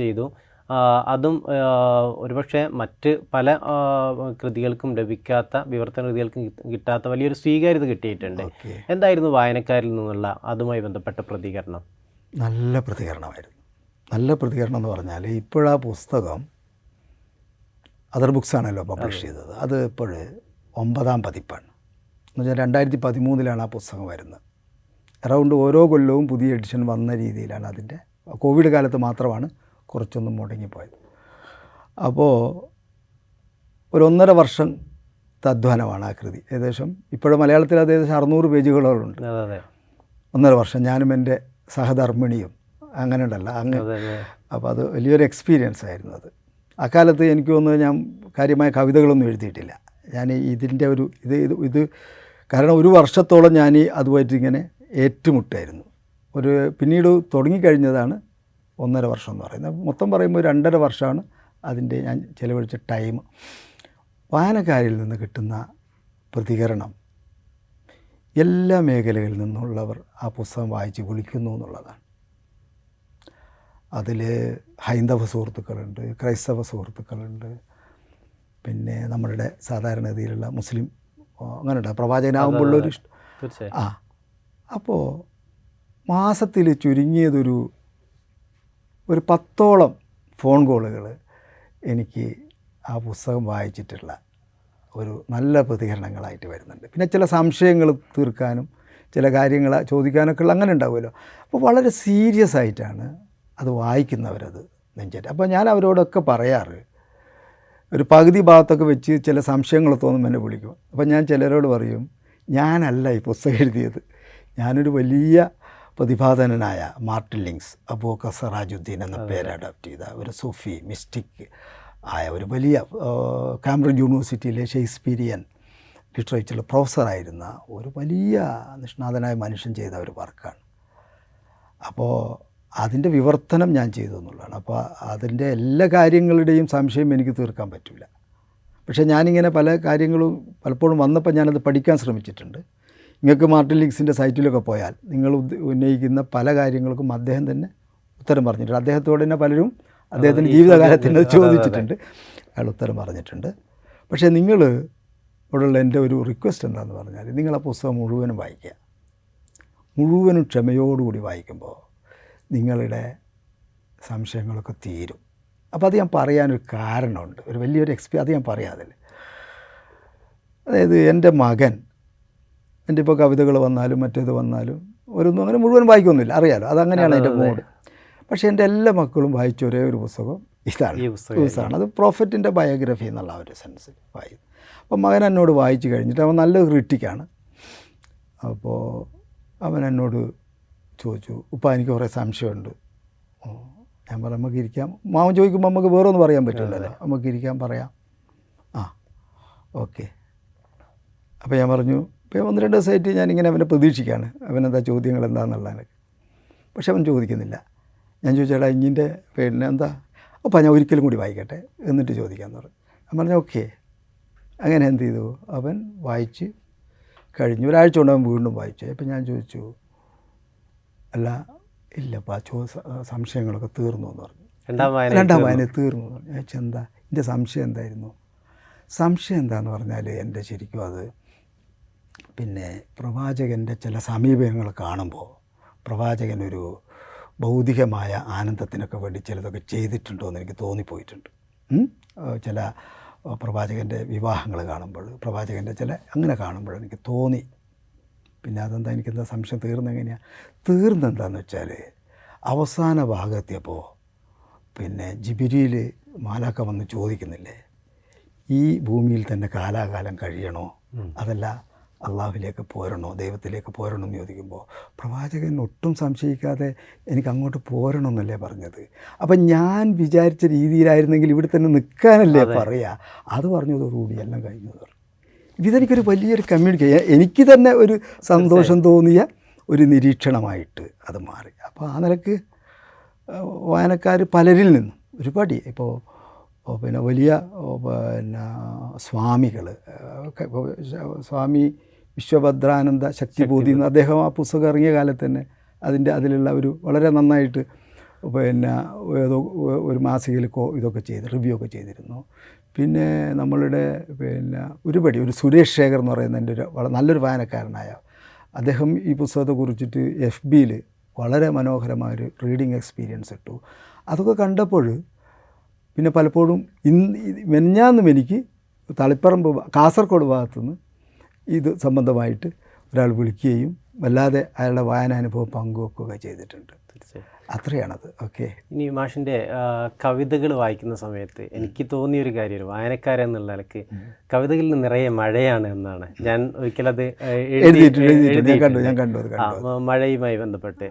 ചെയ്തു. അതും ഒരുപക്ഷെ മറ്റ് പല കൃതികൾക്കും ലഭിക്കാത്ത വിവർത്തന കൃതികൾക്കും കിട്ടാത്ത വലിയൊരു സ്വീകാര്യത കിട്ടിയിട്ടുണ്ട്. എന്തായിരുന്നു വായനക്കാരിൽ നിന്നുള്ള അതുമായി ബന്ധപ്പെട്ട പ്രതികരണം? നല്ല പ്രതികരണമായിരുന്നു. നല്ല പ്രതികരണം എന്ന് പറഞ്ഞാൽ ഇപ്പോഴാ പുസ്തകം അതർ ബുക്സ് ആണല്ലോ പബ്ലിഷ് ചെയ്തത്. അത് ഇപ്പോൾ ഒമ്പതാം പതിപ്പാണ്. എന്ന് വെച്ചാൽ രണ്ടായിരത്തി പതിമൂന്നിലാണ് ആ പുസ്തകം വരുന്നത്. അറൗണ്ട് ഓരോ കൊല്ലവും പുതിയ എഡിഷൻ വന്ന രീതിയിലാണ് അതിന്റെ കോവിഡ് കാലത്ത് മാത്രമാണ് കുറച്ചൊന്നും മുടങ്ങിപ്പോയത് അപ്പോൾ ഒരു ഒന്നര വർഷം അധ്വാനമാണ് ആ കൃതി. ഏകദേശം ഇപ്പോഴും മലയാളത്തിൽ അത് ഏകദേശം അറുന്നൂറ് പേജുകളുണ്ട് ഒന്നര വർഷം ഞാനും എന്റെ സഹധർമ്മിണിയും അങ്ങനെ ഉണ്ടല്ലോ അങ്ങനെ അപ്പോൾ അത് വലിയൊരു എക്സ്പീരിയൻസ് ആയിരുന്നു അത്. അക്കാലത്ത് എനിക്ക് തോന്നുന്നു ഞാൻ കാര്യമായ കവിതകളൊന്നും എഴുതിയിട്ടില്ല. ഞാൻ ഇതിന്റെ ഒരു ഇത് ഇത് ഇത് കാരണം ഒരു വർഷത്തോളം ഞാൻ അതുമായിട്ട് ഇങ്ങനെ ഏറ്റുമുട്ടായിരുന്നു. ഒരു പിന്നീട് തുടങ്ങിക്കഴിഞ്ഞതാണ് ഒന്നര വർഷം എന്ന് പറയുന്നത്. മൊത്തം പറയുമ്പോൾ രണ്ടര വർഷമാണ് അതിന്റെ ഞാൻ ചിലവഴിച്ച ടൈം. വായനക്കാരിൽ നിന്ന് കിട്ടുന്ന പ്രതികരണം എല്ലാ മേഖലകളിൽ നിന്നുള്ളവർ ആ പുസ്തകം വായിച്ച് വിളിക്കുന്നു എന്നുള്ളതാണ്. അതിൽ ഹൈന്ദവ സുഹൃത്തുക്കളുണ്ട് ക്രൈസ്തവ സുഹൃത്തുക്കളുണ്ട് പിന്നെ നമ്മളുടെ സാധാരണഗതിയിലുള്ള മുസ്ലിം അങ്ങനെ അങ്ങനെയുണ്ട്. പ്രവാചകനാകുമ്പോഴുള്ളൊരു ആ അപ്പോൾ മാസത്തിൽ ചുരുങ്ങിയതൊരു ഒരു പത്തോളം ഫോൺ കോളുകൾ എനിക്ക് ആ പുസ്തകം വായിച്ചിട്ടുള്ള ഒരു നല്ല പ്രതികരണങ്ങളായിട്ട് വരുന്നുണ്ട്. പിന്നെ ചില സംശയങ്ങൾ തീർക്കാനും ചില കാര്യങ്ങൾ ചോദിക്കാനൊക്കെ ഉള്ള അങ്ങനെ ഉണ്ടാവുമല്ലോ. അപ്പോൾ വളരെ സീരിയസ് ആയിട്ടാണ് അത് വായിക്കുന്നവരത് നെഞ്ചേറ്റ്. അപ്പോൾ ഞാൻ അവരോടൊക്കെ പറയാറ് ഒരു പകുതി ഭാഗത്തൊക്കെ വെച്ച് ചില സംശയങ്ങൾ തോന്നുമ്പോൾ എന്നെ വിളിക്കും. അപ്പോൾ ഞാൻ ചിലരോട് പറയും ഞാനല്ല ഈ പുസ്തകം എഴുതിയത്. ഞാനൊരു വലിയ പ്രതിഭാധനനായ മാർട്ടിൻ ലിങ്സ് അബൂ കസറാജുദ്ദീൻ എന്ന പേര് അഡാപ്റ്റ് ചെയ്ത ഒരു സൂഫി മിസ്റ്റിക് ആയ ഒരു വലിയ കാംബ്രിഡ്ജ് യൂണിവേഴ്സിറ്റിയിലെ ഷേക്സ്പീരിയൻ ലിറ്ററേച്ചറിൽ പ്രൊഫസറായിരുന്ന ഒരു വലിയ നിഷ്ണാതനായ മനുഷ്യൻ ചെയ്ത ഒരു വർക്കാണ്. അപ്പോൾ അതിന്റെ വിവർത്തനം ഞാൻ ചെയ്തു എന്നുള്ളതാണ്. അപ്പോൾ അതിന്റെ എല്ലാ കാര്യങ്ങളുടെയും സംശയം എനിക്ക് തീർക്കാൻ പറ്റില്ല. പക്ഷേ ഞാനിങ്ങനെ പല കാര്യങ്ങളും പലപ്പോഴും വന്നപ്പോൾ ഞാനത് പഠിക്കാൻ ശ്രമിച്ചിട്ടുണ്ട്. നിങ്ങൾക്ക് മാർട്ടിൻ ലിങ്സിന്റെ സൈറ്റിലൊക്കെ പോയാൽ നിങ്ങൾ ഉന്നയിക്കുന്ന പല കാര്യങ്ങൾക്കും അദ്ദേഹം തന്നെ ഉത്തരം പറഞ്ഞിട്ടുണ്ട്. അദ്ദേഹത്തോട് തന്നെ പലരും അദ്ദേഹത്തിന്റെ ജീവിതകാലത്തിന് ചോദിച്ചിട്ടുണ്ട്. അയാൾ ഉത്തരം പറഞ്ഞിട്ടുണ്ട്. പക്ഷേ നിങ്ങൾ ഇവിടെയുള്ള എന്റെ ഒരു റിക്വസ്റ്റ് എന്താണെന്ന് പറഞ്ഞാൽ നിങ്ങൾ ആ പുസ്തകം മുഴുവനും വായിക്കുക. മുഴുവനും ക്ഷമയോടുകൂടി വായിക്കുമ്പോൾ നിങ്ങളുടെ സംശയങ്ങളൊക്കെ തീരും. അപ്പോൾ അത് ഞാൻ പറയാനൊരു കാരണമുണ്ട്. ഒരു വലിയൊരു എക്സ്പീ അത് ഞാൻ പറയാതില്ല. അതായത് എന്റെ മകൻ എന്റെ ഇപ്പോൾ കവിതകൾ വന്നാലും മറ്റേത് വന്നാലും ഓരോന്നും അങ്ങനെ മുഴുവൻ വായിക്കൊന്നുമില്ല. അറിയാലോ അതങ്ങനെയാണ് എന്റെ മൂഡ് പക്ഷേ എന്റെ എല്ലാ മക്കളും വായിച്ച ഒരേ ഒരു പുസ്തകം ഇതാണ്. പുസ്തകമാണ് അത് പ്രോഫറ്റിന്റെ ബയോഗ്രഫി എന്നുള്ള ഒരു സെൻസിൽ വായി. അപ്പോൾ മകൻ എന്നോട് വായിച്ചു കഴിഞ്ഞിട്ട് അവൻ നല്ല ക്രിട്ടിക്കാണ് അപ്പോൾ അവൻ എന്നോട് ചോദിച്ചു ഉപ്പ എനിക്ക് കുറേ സംശയമുണ്ട്. ഞാൻ പറഞ്ഞു നമുക്ക് ഇരിക്കാം. മാവൻ ചോദിക്കുമ്പോൾ നമുക്ക് വേറെ ഒന്നും പറയാൻ പറ്റില്ലല്ലോ. നമുക്ക് ഇരിക്കാൻ പറയാം. ആ ഓക്കെ. അപ്പോൾ ഞാൻ പറഞ്ഞു ഇപ്പോൾ ഒന്ന് രണ്ട് ദിവസമായിട്ട് ഞാനിങ്ങനെ അവനെ പ്രതീക്ഷിക്കുകയാണ്. അവനെന്താ ചോദ്യങ്ങൾ എന്താണെന്നുള്ളതൊക്കെ പക്ഷെ അവൻ ചോദിക്കുന്നില്ല. ഞാൻ ചോദിച്ചേടാ ഇഞ്ഞിന്റെ പേരിന് എന്താ? അപ്പം ഞാൻ ഒരിക്കലും കൂടി വായിക്കട്ടെ എന്നിട്ട് ചോദിക്കാമെന്ന് പറഞ്ഞു. ഞാൻ പറഞ്ഞു ഓക്കെ. അങ്ങനെ എന്ത് ചെയ്തു? അവൻ വായിച്ച് കഴിഞ്ഞു. ഒരാഴ്ച കൊണ്ട് അവൻ വീണ്ടും വായിച്ചു. അപ്പം ഞാൻ ചോദിച്ചു അല്ല ഇല്ലപ്പാ ചോ സംശയങ്ങളൊക്കെ തീർന്നു എന്ന് പറഞ്ഞു. രണ്ടാം വായന രണ്ടാം വായന തീർന്നു എന്ന് പറഞ്ഞു. ഞാൻ ചോദിച്ചു, എന്താ? എന്റെ സംശയം എന്തായിരുന്നു? സംശയം എന്താണെന്ന് പറഞ്ഞാൽ എന്റെ ശരിക്കും അത് പിന്നെ പ്രവാചകന്റെ ചില സമീപനങ്ങൾ കാണുമ്പോൾ പ്രവാചകൻ ഒരു ഭൗതികമായ ആനന്ദത്തിനൊക്കെ വേണ്ടി ചിലതൊക്കെ ചെയ്തിട്ടുണ്ടോ എന്ന് എനിക്ക് തോന്നിപ്പോയിട്ടുണ്ട്. ചില പ്രവാചകന്റെ വിവാഹങ്ങൾ കാണുമ്പോൾ പ്രവാചകന്റെ ചില അങ്ങനെ കാണുമ്പോൾ എനിക്ക് തോന്നി. പിന്നെ അതെന്താ എനിക്കെന്താ സംശയം തീർന്നെങ്ങനെയാണ് തീർന്നെന്താന്ന് വെച്ചാൽ അവസാന ഭാഗത്തെപ്പോൾ പിന്നെ ജിബിരിയിൽ മാലാക്ക വന്ന് ചോദിക്കുന്നില്ലേ? ഈ ഭൂമിയിൽ തന്നെ കാലാകാലം കഴിയണോ? അതല്ല അള്ളാഹുവിലേക്ക് പോരണോ ദൈവത്തിലേക്ക് പോരണോ എന്ന് ചോദിക്കുമ്പോൾ പ്രവാചകൻ ഒട്ടും സംശയിക്കാതെ എനിക്ക് അങ്ങോട്ട് പോരണം എന്നല്ലേ പറഞ്ഞത്. അപ്പം ഞാൻ വിചാരിച്ച രീതിയിലായിരുന്നെങ്കിൽ ഇവിടെ തന്നെ നിൽക്കാനല്ലേ പറയുക അത് പറഞ്ഞതോടുകൂടി എല്ലാം കഴിഞ്ഞു ഇതെനിക്കൊരു വലിയൊരു കമ്മ്യൂണിക്കേഷൻ എനിക്ക് തന്നെ ഒരു സന്തോഷം തോന്നിയ ഒരു നിരീക്ഷണമായിട്ട് അത് മാറി. അപ്പോൾ ആ നിലയ്ക്ക് വായനക്കാർ പലരിൽ നിന്നും ഒരുപാട് ഇപ്പോൾ പിന്നെ വലിയ പിന്നെ സ്വാമികൾ സ്വാമി വിശ്വഭദ്രാനന്ദ ശക്തിബോധി എന്ന് അദ്ദേഹം ആ പുസ്തകം ഇറങ്ങിയ കാലത്ത് തന്നെ അതിന്റെ അതിലുള്ള ഒരു വളരെ നന്നായിട്ട് പിന്നെ ഏതോ ഒരു മാസികയിൽ ഇതൊക്കെ ചെയ്ത് റിവ്യൂ ഒക്കെ ചെയ്തിരുന്നു. പിന്നെ നമ്മളുടെ പിന്നെ ഒരുപടി ഒരു സുരേഷ് ശേഖർ എന്ന് പറയുന്ന എന്റെ ഒരു വളരെ നല്ലൊരു വായനക്കാരനായ അദ്ദേഹം ഈ പുസ്തകത്തെ കുറിച്ചിട്ട് എഫ് ബിയിൽ വളരെ മനോഹരമായൊരു റീഡിങ് എക്സ്പീരിയൻസ് ഇട്ടു. അതൊക്കെ കണ്ടപ്പോൾ പിന്നെ പലപ്പോഴും ഇന്ന് മെനഞ്ഞാന്നും എനിക്ക് തളിപ്പറമ്പ് കാസർഗോഡ് ഭാഗത്തുനിന്ന് ഇത് സംബന്ധമായിട്ട് ഒരാൾ വിളിക്കുകയും വല്ലാതെ അയാളുടെ വായനാനുഭവം പങ്കുവെക്കുക ചെയ്തിട്ടുണ്ട്. അത്രയാണത്. ഓക്കെ. ഇനി മാഷിന്റെ കവിതകൾ വായിക്കുന്ന സമയത്ത് എനിക്ക് തോന്നിയ ഒരു കാര്യം വായനക്കാരെന്നുള്ള നിലയ്ക്ക് കവിതകളിൽ നിറയെ മഴയാണ് എന്നാണ്. ഞാൻ ഒരിക്കലത് മഴയുമായി ബന്ധപ്പെട്ട്.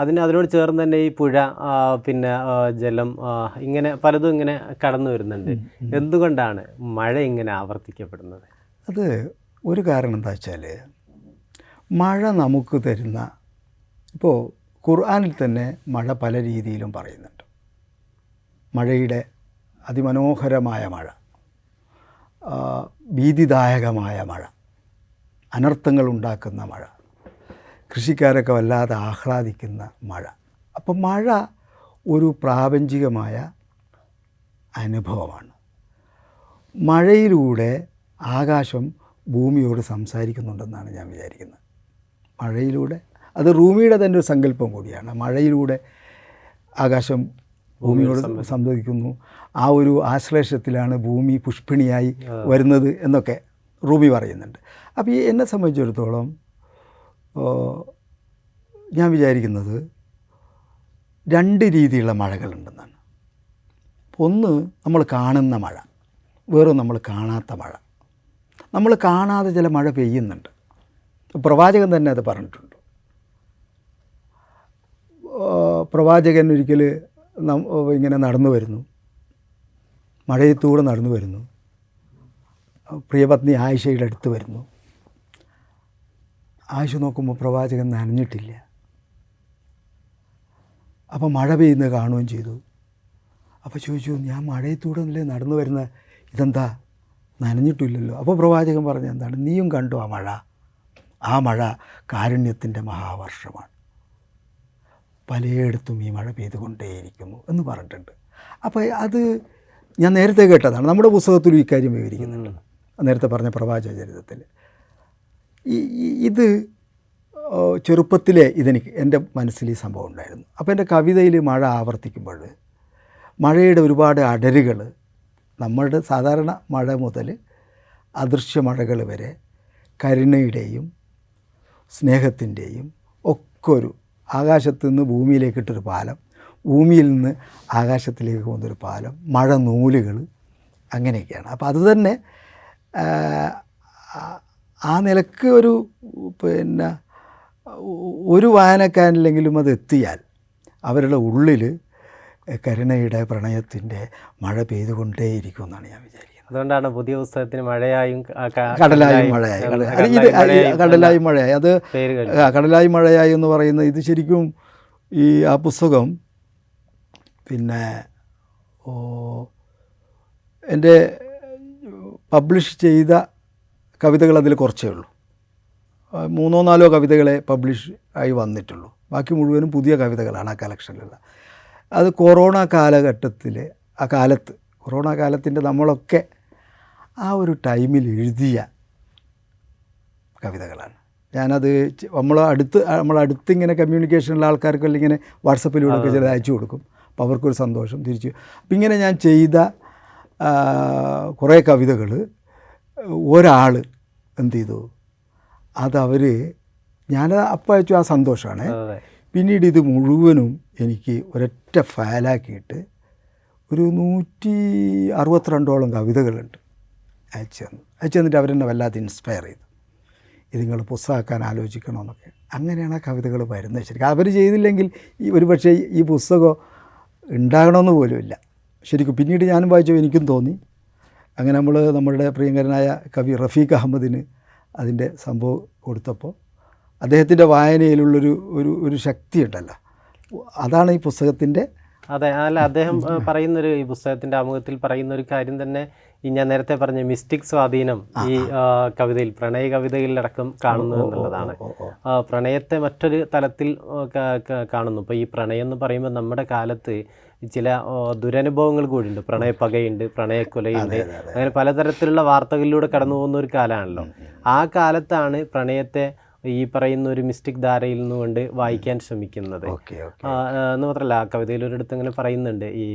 അതിന് അതിനോട് ചേർന്ന് തന്നെ ഈ പുഴ പിന്നെ ജലം ഇങ്ങനെ പലതും ഇങ്ങനെ കടന്നു വരുന്നുണ്ട്. എന്തുകൊണ്ടാണ് മഴ ഇങ്ങനെ ആവർത്തിക്കപ്പെടുന്നത്? അത് ഒരു കാരണം എന്താ വെച്ചാൽ മഴ നമുക്ക് തരുന്ന ഇപ്പോൾ ഖുർആാനിൽ തന്നെ മഴ പല രീതിയിലും പറയുന്നുണ്ട്. മഴയുടെ അതിമനോഹരമായ മഴ ഭീതിദായകമായ മഴ അനർത്ഥങ്ങൾ ഉണ്ടാക്കുന്ന മഴ കൃഷിക്കാരൊക്കെ വല്ലാതെ ആഹ്ലാദിക്കുന്ന മഴ. അപ്പം മഴ ഒരു പ്രാപഞ്ചികമായ അനുഭവമാണ്. മഴയിലൂടെ ആകാശം ഭൂമിയോട് സംസാരിക്കുന്നുണ്ടെന്നാണ് ഞാൻ വിചാരിക്കുന്നത്. മഴയിലൂടെ അത് റൂമിയുടെ തന്നെ ഒരു സങ്കല്പം കൂടിയാണ്. മഴയിലൂടെ ആകാശം ഭൂമിയോട് സംവദിക്കുന്നു ആ ഒരു ആശ്ലേഷത്തിലാണ് ഭൂമി പുഷ്പിണിയായി വരുന്നത് എന്നൊക്കെ റൂമി പറയുന്നുണ്ട്. അപ്പോൾ ഈ എന്നെ സംബന്ധിച്ചിടത്തോളം ഞാൻ വിചാരിക്കുന്നത് രണ്ട് രീതിയിലുള്ള മഴകളുണ്ടെന്നാണ്. ഒന്ന് നമ്മൾ കാണുന്ന മഴ. വേറെ നമ്മൾ കാണാത്ത മഴ. നമ്മൾ കാണാതെ ചില മഴ പെയ്യുന്നുണ്ട്. പ്രവാചകൻ തന്നെ അത് പറഞ്ഞിട്ടുണ്ട്. പ്രവാചകൻ ഒരിക്കൽ ഇങ്ങനെ നടന്നു വരുന്നു. മഴയത്തൂടെ നടന്നു വരുന്നു. പ്രിയപത്നി ആയിഷയുടെ അടുത്ത് വരുന്നു. ആയിഷ നോക്കുമ്പോൾ പ്രവാചകൻ നനഞ്ഞിട്ടില്ല. അപ്പോൾ മഴ പെയ്യുന്നത് കാണുകയും ചെയ്തു. അപ്പോൾ ചോദിച്ചു ഞാൻ മഴയത്തൂടെ അല്ലേ നടന്നു വരുന്ന ഇതെന്താ? നനഞ്ഞിട്ടില്ലല്ലോ. അപ്പോൾ പ്രവാചകൻ പറഞ്ഞ എന്താണ്? നീയും കണ്ടു ആ മഴ. ആ മഴ കാരുണ്യത്തിന്റെ മഹാവർഷമാണ്. പലയിടത്തും ഈ മഴ പെയ്തുകൊണ്ടേയിരിക്കുന്നു എന്ന് പറഞ്ഞിട്ടുണ്ട്. അപ്പോൾ അത് ഞാൻ നേരത്തെ കേട്ടതാണ്. നമ്മുടെ പുസ്തകത്തിലും ഇക്കാര്യം വിവരിക്കുന്നുണ്ട്. നേരത്തെ പറഞ്ഞ പ്രവാചക ചരിതത്തിൽ ഇത് ചെറുപ്പത്തിലെ ഇതെനിക്ക് എന്റെ മനസ്സിൽ ഈ സംഭവം ഉണ്ടായിരുന്നു. അപ്പോൾ എന്റെ കവിതയിൽ മഴ ആവർത്തിക്കുമ്പോൾ മഴയുടെ ഒരുപാട് അടരുകൾ നമ്മളുടെ സാധാരണ മഴ മുതൽ അദൃശ്യ മഴകൾ വരെ കരുണയുടെയും സ്നേഹത്തിന്റെയും ഒക്കെ ഒരു ആകാശത്ത് നിന്ന് ഭൂമിയിലേക്കിട്ടൊരു പാലം ഭൂമിയിൽ നിന്ന് ആകാശത്തിലേക്ക് പോകുന്നൊരു പാലം മഴ നൂലുകൾ അങ്ങനെയൊക്കെയാണ്. അപ്പോൾ അതുതന്നെ ആ നിലയ്ക്ക് ഒരു പിന്നെ ഒരു വായനക്കാരിലെങ്കിലും അത് എത്തിയാൽ അവരുടെ ഉള്ളിൽ കരുണയുടെ പ്രണയത്തിന്റെ മഴ പെയ്തുകൊണ്ടേയിരിക്കും എന്നാണ് ഞാൻ വിചാരിക്കുന്നത്. അതുകൊണ്ടാണ് പുതിയ പുസ്തകത്തിന് മഴയായും കടലായും മഴയായി. ഇത് കടലായും മഴയായി. അത് കടലായും കടലായി മഴയായി എന്ന് പറയുന്ന ഇത് ശരിക്കും ഈ ആ പുസ്തകം പിന്നെ ഓ എന്റെ പബ്ലിഷ് ചെയ്ത കവിതകൾ അതിൽ കുറച്ചേ ഉള്ളൂ. മൂന്നോ നാലോ കവിതകളെ പബ്ലിഷ് ആയി വന്നിട്ടുള്ളൂ. ബാക്കി മുഴുവനും പുതിയ കവിതകളാണ് ആ കളക്ഷനിലുള്ള. അത് കൊറോണ കാലഘട്ടത്തിൽ ആ കാലത്ത് കൊറോണ കാലത്തിന്റെ നമ്മളൊക്കെ ആ ഒരു ടൈമിൽ എഴുതിയ കവിതകളാണ്. ഞാനത് നമ്മൾ അടുത്ത് നമ്മൾ ഇങ്ങനെ കമ്മ്യൂണിക്കേഷനുള്ള ആൾക്കാർക്കെല്ലാം ഇങ്ങനെ വാട്സപ്പിലൂടെ ഒക്കെ ചിലത് അയച്ചു കൊടുക്കും. അപ്പോൾ അവർക്കൊരു സന്തോഷം തിരിച്ചു. അപ്പം ഇങ്ങനെ ഞാൻ ചെയ്ത കുറേ കവിതകൾ ഒരാൾ എന്ത് ചെയ്തു? അതവർ ഞാൻ അപ്പം അയച്ചു ആ സന്തോഷമാണ് പിന്നീട് ഇത് മുഴുവനും എനിക്ക് ഒരൊറ്റ ഫയലാക്കിയിട്ട് ഒരു നൂറ്റി അറുപത്തിരണ്ടോളം കവിതകളുണ്ട് അയച്ചു തന്നു. അയച്ചു തന്നിട്ട് അവരെന്നെ വല്ലാതെ ഇൻസ്പയർ ചെയ്തു. ഇത് നിങ്ങൾ പുസ്തകമാക്കാൻ ആലോചിക്കണമെന്നൊക്കെ അങ്ങനെയാണ് ആ കവിതകൾ വരുന്നത് ശരിക്കും. അവർ ചെയ്തില്ലെങ്കിൽ ഈ ഒരു പക്ഷേ ഈ പുസ്തകം ഉണ്ടാകണമെന്ന് പോലുമില്ല ശരിക്കും പിന്നീട് ഞാനും വായിച്ചു എനിക്കും തോന്നി. അങ്ങനെ നമ്മൾ നമ്മളുടെ പ്രിയങ്കരനായ കവി റഫീഖ് അഹമ്മദിന് അതിന്റെ സംഭവം കൊടുത്തപ്പോൾ അദ്ദേഹത്തിന്റെ വായനയിലുള്ളൊരു ഒരു ഒരു ശക്തി ഉണ്ടല്ല. അതാണ് ഈ പുസ്തകത്തിന്റെ അതെ അല്ല അദ്ദേഹം പറയുന്നൊരു ഈ പുസ്തകത്തിന്റെ ആമുഖത്തിൽ പറയുന്ന ഒരു കാര്യം തന്നെ ഈ ഞാൻ നേരത്തെ പറഞ്ഞ മിസ്റ്റിക് സ്വാധീനം ഈ കവിതയിൽ പ്രണയ കവിതയിലടക്കം കാണുന്നു എന്നുള്ളതാണ്. പ്രണയത്തെ മറ്റൊരു തലത്തിൽ കാണുന്നു. ഇപ്പോൾ ഈ പ്രണയം എന്ന് പറയുമ്പോൾ നമ്മുടെ കാലത്ത് ചില ദുരനുഭവങ്ങൾ കൂടിയുണ്ട് പ്രണയപ്പകയുണ്ട് പ്രണയക്കൊലയുണ്ട് അങ്ങനെ പലതരത്തിലുള്ള വാർത്തകളിലൂടെ കടന്നു പോകുന്ന ഒരു കാലമാണല്ലോ. ആ കാലത്താണ് പ്രണയത്തെ ഈ പറയുന്ന ഒരു മിസ്റ്റിക് ധാരയിൽ നിന്നുകൊണ്ട് വായിക്കാൻ ശ്രമിക്കുന്നത്. എന്ന് മാത്രമല്ല ആ കവിതയിൽ ഒരിടത്ത് ഇങ്ങനെ പറയുന്നുണ്ട് ഈ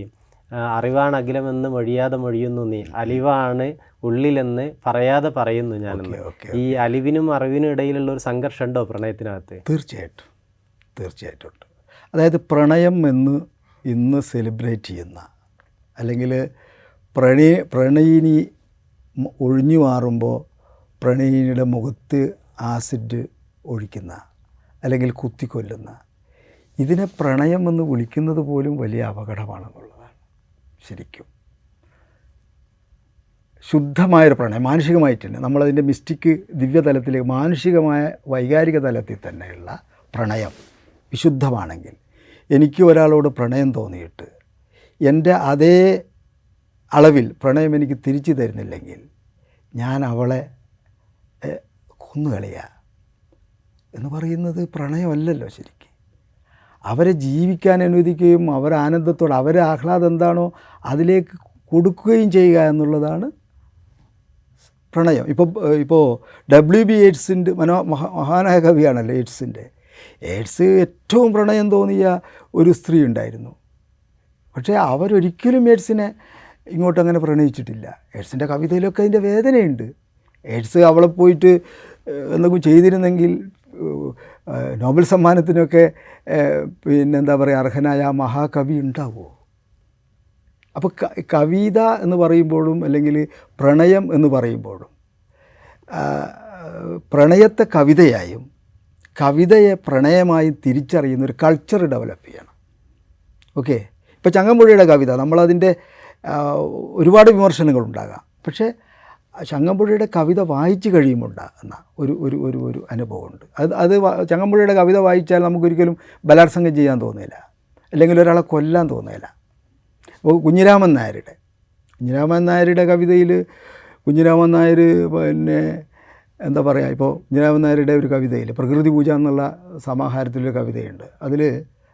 അറിവാണ് അഖിലമെന്ന് മൊഴിയാതെ മൊഴിയുന്നു നീ അലിവാണ് ഉള്ളിലെന്ന് പറയാതെ പറയുന്നു ഞാനെന്ന്. ഈ അലിവിനും അറിവിനും ഇടയിലുള്ള ഒരു സംഘർഷം ഉണ്ടോ പ്രണയത്തിനകത്ത്? തീർച്ചയായിട്ടും തീർച്ചയായിട്ടും. ഉണ്ട് അതായത് പ്രണയം എന്ന് ഇന്ന് സെലിബ്രേറ്റ് ചെയ്യുന്ന അല്ലെങ്കിൽ പ്രണയ പ്രണയിനി ഒഴിഞ്ഞു മാറുമ്പോൾ പ്രണയിനിയുടെ മുഖത്ത് ആസിഡ് ഒഴിക്കുന്ന അല്ലെങ്കിൽ കുത്തിക്കൊല്ലുന്ന. ഇതിനെ പ്രണയം എന്ന് വിളിക്കുന്നത് പോലും വലിയ അപകടമാണെന്നുള്ളതാണ് ശരിക്കും. ശുദ്ധമായൊരു പ്രണയം മാനുഷികമായിട്ട് തന്നെ. നമ്മളതിന്റെ മിസ്റ്റിക്ക് ദിവ്യതലത്തിലേക്ക് മാനുഷികമായ വൈകാരിക തലത്തിൽ തന്നെയുള്ള പ്രണയം വിശുദ്ധമാണെങ്കിൽ എനിക്ക് ഒരാളോട് പ്രണയം തോന്നിയിട്ട് എന്റെ അതേ അളവിൽ പ്രണയം എനിക്ക് തിരിച്ചു തരുന്നില്ലെങ്കിൽ ഞാൻ അവളെ കൊന്നു കൊന്നുകളയുക എന്ന് പറയുന്നത് പ്രണയമല്ലല്ലോ ശരിക്കും. അവരെ ജീവിക്കാൻ അനുവദിക്കുകയും അവരെ ആനന്ദത്തോടെ അവരെ ആഹ്ലാദം എന്താണോ അതിലേക്ക് കൊടുക്കുകയും ചെയ്യുക എന്നുള്ളതാണ് പ്രണയം. ഇപ്പോൾ ഇപ്പോൾ ഡബ്ല്യു ബി എയ്ഡ്സിന്റെ മനോ മഹാ മഹാനായ കവിയാണല്ലോ എയ്ഡ്സിന്റെ. എയ്ഡ്സ് ഏറ്റവും പ്രണയം തോന്നിയ ഒരു സ്ത്രീ ഉണ്ടായിരുന്നു. പക്ഷേ അവരൊരിക്കലും എയ്ഡ്സിനെ ഇങ്ങോട്ട് അങ്ങനെ പ്രണയിച്ചിട്ടില്ല. എയ്ഡ്സിന്റെ കവിതയിലൊക്കെ അതിന്റെ വേദനയുണ്ട്. എയ്ഡ്സ് അവളെ പോയിട്ട് എന്തെങ്കിലും ചെയ്തിരുന്നെങ്കിൽ നോബൽ സമ്മാനത്തിനൊക്കെ പിന്നെന്താ പറയുക അർഹനായ ആ മഹാകവി ഉണ്ടാവുമോ അപ്പോൾ കവിത എന്ന് പറയുമ്പോഴും അല്ലെങ്കിൽ പ്രണയം എന്ന് പറയുമ്പോഴും പ്രണയത്തെ കവിതയായും കവിതയെ പ്രണയമായും തിരിച്ചറിയുന്ന ഒരു കൾച്ചർ ഡെവലപ്പ് ചെയ്യണം. ഓക്കെ? ഇപ്പോൾ ചങ്ങമ്പുഴയുടെ കവിത നമ്മളതിന്റെ ഒരുപാട് വിമർശനങ്ങളുണ്ടാകാം. പക്ഷേ ചങ്ങമ്പുഴയുടെ കവിത വായിച്ചു കഴിയുമ്പോൾ ഉണ്ടാകുന്ന ഒരു ഒരു ഒരു ഒരു അനുഭവമുണ്ട്. അത് അത് ചങ്ങമ്പുഴയുടെ കവിത വായിച്ചാൽ നമുക്കൊരിക്കലും ബലാത്സംഗം ചെയ്യാൻ തോന്നില്ല അല്ലെങ്കിൽ ഒരാളെ കൊല്ലാൻ തോന്നില്ല അപ്പോൾ കുഞ്ഞിരാമൻ നായരുടെ കുഞ്ഞിരാമൻ നായരുടെ കവിതയിൽ കുഞ്ഞിരാമൻ നായർ പിന്നെ എന്താ പറയുക ഇപ്പോൾ കുഞ്ഞിരാമൻ നായരുടെ ഒരു കവിതയിൽ പ്രകൃതി പൂജ എന്നുള്ള സമാഹാരത്തിലൊരു കവിതയുണ്ട്. അതിൽ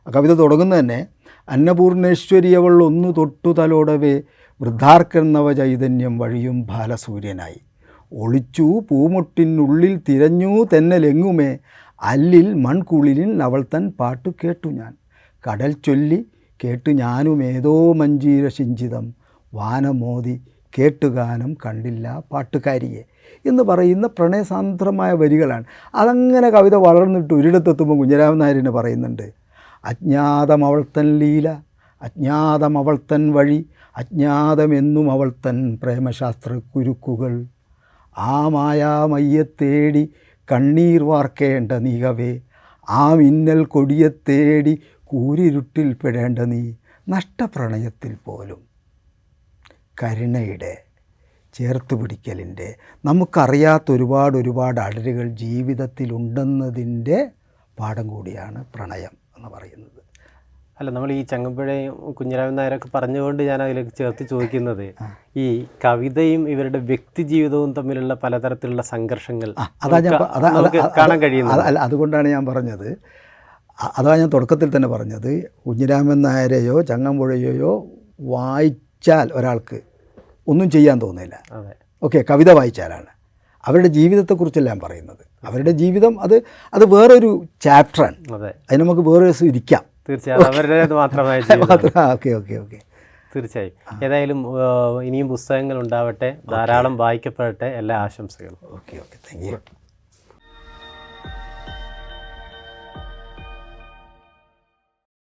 കവിത തുടങ്ങുന്നത് തന്നെ അന്നപൂർണേശ്വരി അവൾ ഒന്നു തൊട്ടു തലോടവേ വൃദ്ധാർക്കെന്നവ ചൈതന്യം വഴിയും ബാലസൂര്യനായി. ഒളിച്ചു പൂമുട്ടിനുള്ളിൽ തിരഞ്ഞു തെന്നലെങ്ങുമേ? അല്ലിൽ മൺകുളിലിൽ അവൾ തൻ പാട്ടു കേട്ടു ഞാൻ. കടൽ ചൊല്ലി കേട്ടു ഞാനും ഏതോ മഞ്ചീര ശിഞ്ചിതം. വാനമോതി കേട്ടുഗാനം കണ്ടില്ല പാട്ടുകാരിയെ എന്ന് പറയുന്ന പ്രണയസാന്ദ്രമായ വരികളാണ്. അതങ്ങനെ കവിത വളർന്നിട്ട് ഒരിടത്തെത്തുമ്പോൾ കുഞ്ഞരാമൻ നായരിനെ പറയുന്നുണ്ട്. അജ്ഞാതം അവൾ തൻ ലീല അജ്ഞാതം അവൾ തൻ വഴി അജ്ഞാതമെന്നും അവൾ തൻ പ്രേമശാസ്ത്ര കുരുക്കുകൾ ആ മായാമയ്യെ തേടി കണ്ണീർ വാർക്കേണ്ട നീകവേ ആ മിന്നൽ കൊടിയെ തേടി കൂരിരുട്ടിൽ പെടേണ്ട നീ നഷ്ടപ്രണയത്തിൽ പോലും. കരുണയുടെ ചേർത്ത് പിടിക്കലിന്റെ നമുക്കറിയാത്ത ഒരുപാട് ഒരുപാട് അടരുകൾ ജീവിതത്തിലുണ്ടെന്നതിന്റെ പാഠം കൂടിയാണ് പ്രണയം എന്ന് പറയുന്നത്. അല്ല നമ്മൾ ഈ ചങ്ങമ്പുഴയും കുഞ്ഞിരാമൻ നായരൊക്കെ പറഞ്ഞുകൊണ്ട് ഞാൻ അതിലേക്ക് ചേർത്ത് ചോദിക്കുന്നത് ഈ കവിതയും ഇവരുടെ വ്യക്തി ജീവിതവും തമ്മിലുള്ള പലതരത്തിലുള്ള സംഘർഷങ്ങൾ അതാ ഞാൻ കാണാൻ കഴിയുന്നത്. അല്ല അതുകൊണ്ടാണ് ഞാൻ പറഞ്ഞത്. അതാ ഞാൻ തുടക്കത്തിൽ തന്നെ പറഞ്ഞത് കുഞ്ഞിരാമൻ നായരെയോ ചങ്ങമ്പുഴയെയോ വായിച്ചാൽ ഒരാൾക്ക് ഒന്നും ചെയ്യാൻ തോന്നില്ല. ഓക്കെ കവിത വായിച്ചാലാണ്. അവരുടെ ജീവിതത്തെക്കുറിച്ചല്ല ഞാൻ പറയുന്നത്. അവരുടെ ജീവിതം അത് അത് വേറൊരു ചാപ്റ്ററാണ്. അതെ. അതിന് നമുക്ക് വേറൊരു ദിവസം ഇരിക്കാം. തീർച്ചയായും. അവരുടെ മാത്രമായി ഓക്കെ ഓക്കെ ഓക്കെ. തീർച്ചയായും. ഏതായാലും ഇനിയും പുസ്തകങ്ങൾ ഉണ്ടാവട്ടെ. ധാരാളം വായിക്കപ്പെടട്ടെ. എല്ലാ ആശംസകളും. Okay okay. Thank you